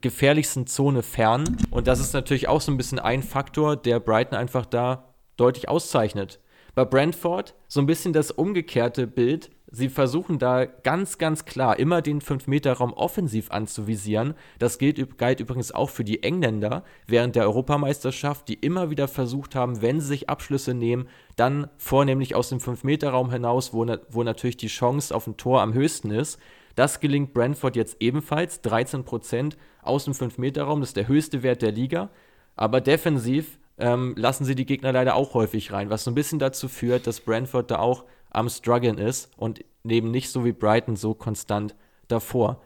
gefährlichsten Zone fern. Und das ist natürlich auch so ein bisschen ein Faktor, der Brighton einfach da deutlich auszeichnet. Bei Brentford so ein bisschen das umgekehrte Bild sie versuchen da ganz, ganz klar immer den 5-Meter-Raum offensiv anzuvisieren. Das gilt, galt übrigens auch für die Engländer während der Europameisterschaft, die immer wieder versucht haben, wenn sie sich Abschlüsse nehmen, dann vornehmlich aus dem 5-Meter-Raum hinaus, wo, wo natürlich die Chance auf ein Tor am höchsten ist. Das gelingt Brentford jetzt ebenfalls, 13% aus dem 5-Meter-Raum, das ist der höchste Wert der Liga. Aber defensiv ähm, lassen sie die Gegner leider auch häufig rein, was so ein bisschen dazu führt, dass Brentford da auch am struggeln ist und neben nicht so wie Brighton so konstant davor.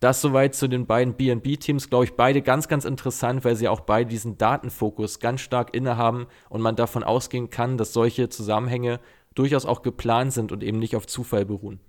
Das soweit zu den beiden BB-Teams, glaube ich, beide ganz, ganz interessant, weil sie auch beide diesen Datenfokus ganz stark innehaben und man davon ausgehen kann, dass solche Zusammenhänge durchaus auch geplant sind und eben nicht auf Zufall beruhen.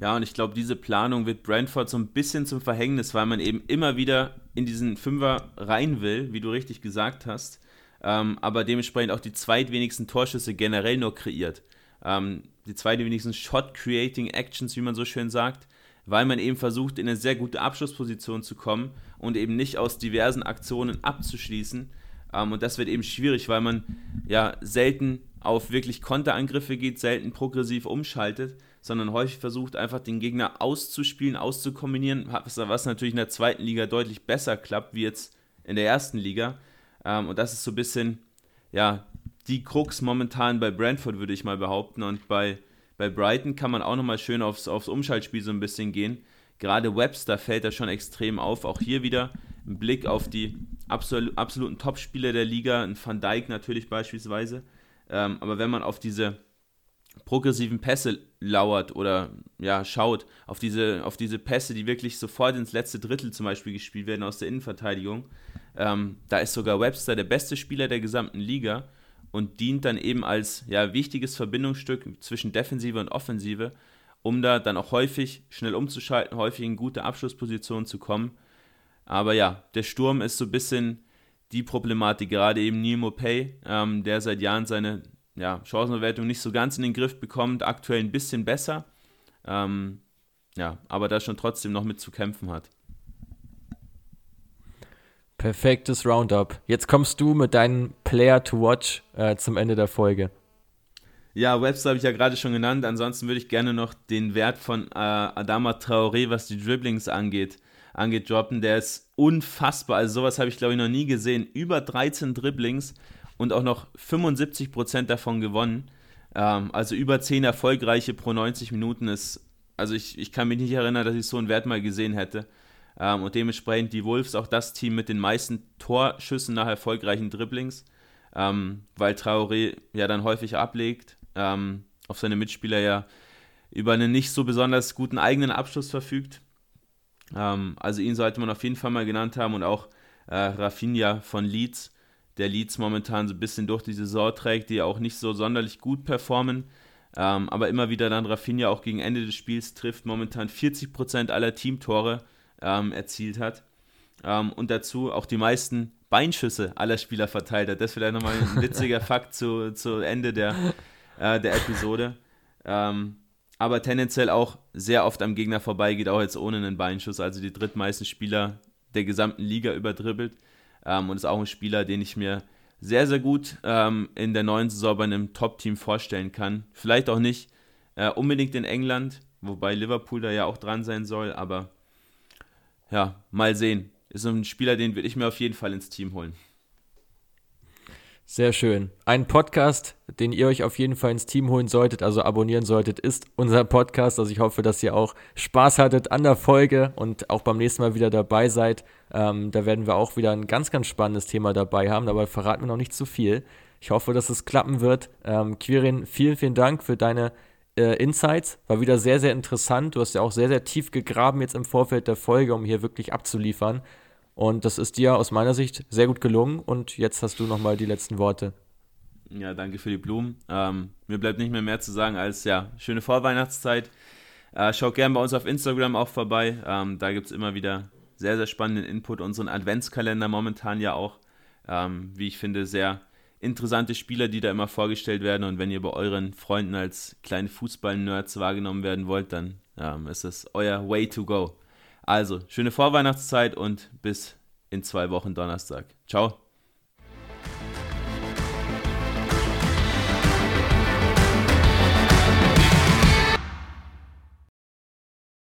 Ja, und ich glaube, diese Planung wird Brentford so ein bisschen zum Verhängnis, weil man eben immer wieder in diesen Fünfer rein will, wie du richtig gesagt hast, ähm, aber dementsprechend auch die zweitwenigsten Torschüsse generell nur kreiert. Ähm, die zweitwenigsten Shot-Creating Actions, wie man so schön sagt, weil man eben versucht, in eine sehr gute Abschlussposition zu kommen und eben nicht aus diversen Aktionen abzuschließen. Ähm, und das wird eben schwierig, weil man ja selten auf wirklich Konterangriffe geht, selten progressiv umschaltet sondern häufig versucht einfach den Gegner auszuspielen, auszukombinieren, was natürlich in der zweiten Liga deutlich besser klappt, wie jetzt in der ersten Liga. Ähm, und das ist so ein bisschen, ja, die Krux momentan bei Brentford, würde ich mal behaupten. Und bei, bei Brighton kann man auch nochmal schön aufs, aufs Umschaltspiel so ein bisschen gehen. Gerade Webster fällt da schon extrem auf. Auch hier wieder ein Blick auf die absol absoluten Topspieler der Liga, ein Van Dijk natürlich beispielsweise. Ähm, aber wenn man auf diese progressiven Pässe lauert oder ja, schaut, auf diese, auf diese Pässe, die wirklich sofort ins letzte Drittel zum Beispiel gespielt werden aus der Innenverteidigung, ähm, da ist sogar Webster der beste Spieler der gesamten Liga und dient dann eben als ja, wichtiges Verbindungsstück zwischen Defensive und Offensive, um da dann auch häufig schnell umzuschalten, häufig in gute Abschlusspositionen zu kommen. Aber ja, der Sturm ist so ein bisschen die Problematik, gerade eben Nemo Pay, ähm, der seit Jahren seine ja, Chancenverwertung nicht so ganz in den Griff bekommt, aktuell ein bisschen besser. Ähm, ja, aber da schon trotzdem noch mit zu kämpfen hat. Perfektes Roundup. Jetzt kommst du mit deinem Player to Watch äh, zum Ende der Folge. Ja, Webster habe ich ja gerade schon genannt. Ansonsten würde ich gerne noch den Wert von äh, Adama Traoré, was die Dribblings angeht, angeht, droppen. Der ist unfassbar. Also sowas habe ich, glaube ich, noch nie gesehen. Über 13 Dribblings und auch noch 75% davon gewonnen. Ähm, also über 10 erfolgreiche pro 90 Minuten ist, also ich, ich kann mich nicht erinnern, dass ich so einen Wert mal gesehen hätte. Ähm, und dementsprechend die Wolves auch das Team mit den meisten Torschüssen nach erfolgreichen Dribblings, ähm, weil Traoré ja dann häufig ablegt, ähm, auf seine Mitspieler ja über einen nicht so besonders guten eigenen Abschluss verfügt. Ähm, also ihn sollte man auf jeden Fall mal genannt haben und auch äh, Rafinha von Leeds der Leeds momentan so ein bisschen durch die Saison trägt, die auch nicht so sonderlich gut performen. Ähm, aber immer wieder dann Rafinha auch gegen Ende des Spiels trifft, momentan 40% aller Teamtore ähm, erzielt hat. Ähm, und dazu auch die meisten Beinschüsse aller Spieler verteilt hat. Das ist vielleicht nochmal ein witziger Fakt zu, zu Ende der, äh, der Episode. Ähm, aber tendenziell auch sehr oft am Gegner vorbeigeht, auch jetzt ohne einen Beinschuss. Also die drittmeisten Spieler der gesamten Liga überdribbelt und ist auch ein Spieler, den ich mir sehr, sehr gut ähm, in der neuen Saison bei einem Top-Team vorstellen kann. Vielleicht auch nicht äh, unbedingt in England, wobei Liverpool da ja auch dran sein soll, aber ja, mal sehen. Ist ein Spieler, den würde ich mir auf jeden Fall ins Team holen. Sehr schön. Ein Podcast, den ihr euch auf jeden Fall ins Team holen solltet, also abonnieren solltet, ist unser Podcast. Also ich hoffe, dass ihr auch Spaß hattet an der Folge und auch beim nächsten Mal wieder dabei seid. Ähm, da werden wir auch wieder ein ganz, ganz spannendes Thema dabei haben, aber verraten wir noch nicht zu viel. Ich hoffe, dass es klappen wird. Ähm, Quirin, vielen, vielen Dank für deine äh, Insights. War wieder sehr, sehr interessant. Du hast ja auch sehr, sehr tief gegraben jetzt im Vorfeld der Folge, um hier wirklich abzuliefern. Und das ist dir aus meiner Sicht sehr gut gelungen. Und jetzt hast du nochmal die letzten Worte. Ja, danke für die Blumen. Ähm, mir bleibt nicht mehr mehr zu sagen als ja, schöne Vorweihnachtszeit. Äh, schaut gerne bei uns auf Instagram auch vorbei. Ähm, da gibt es immer wieder sehr, sehr spannenden Input. Unseren Adventskalender momentan ja auch. Ähm, wie ich finde, sehr interessante Spieler, die da immer vorgestellt werden. Und wenn ihr bei euren Freunden als kleine Fußball-Nerds wahrgenommen werden wollt, dann ähm, ist es euer Way to go. Also, schöne Vorweihnachtszeit und bis in zwei Wochen Donnerstag. Ciao.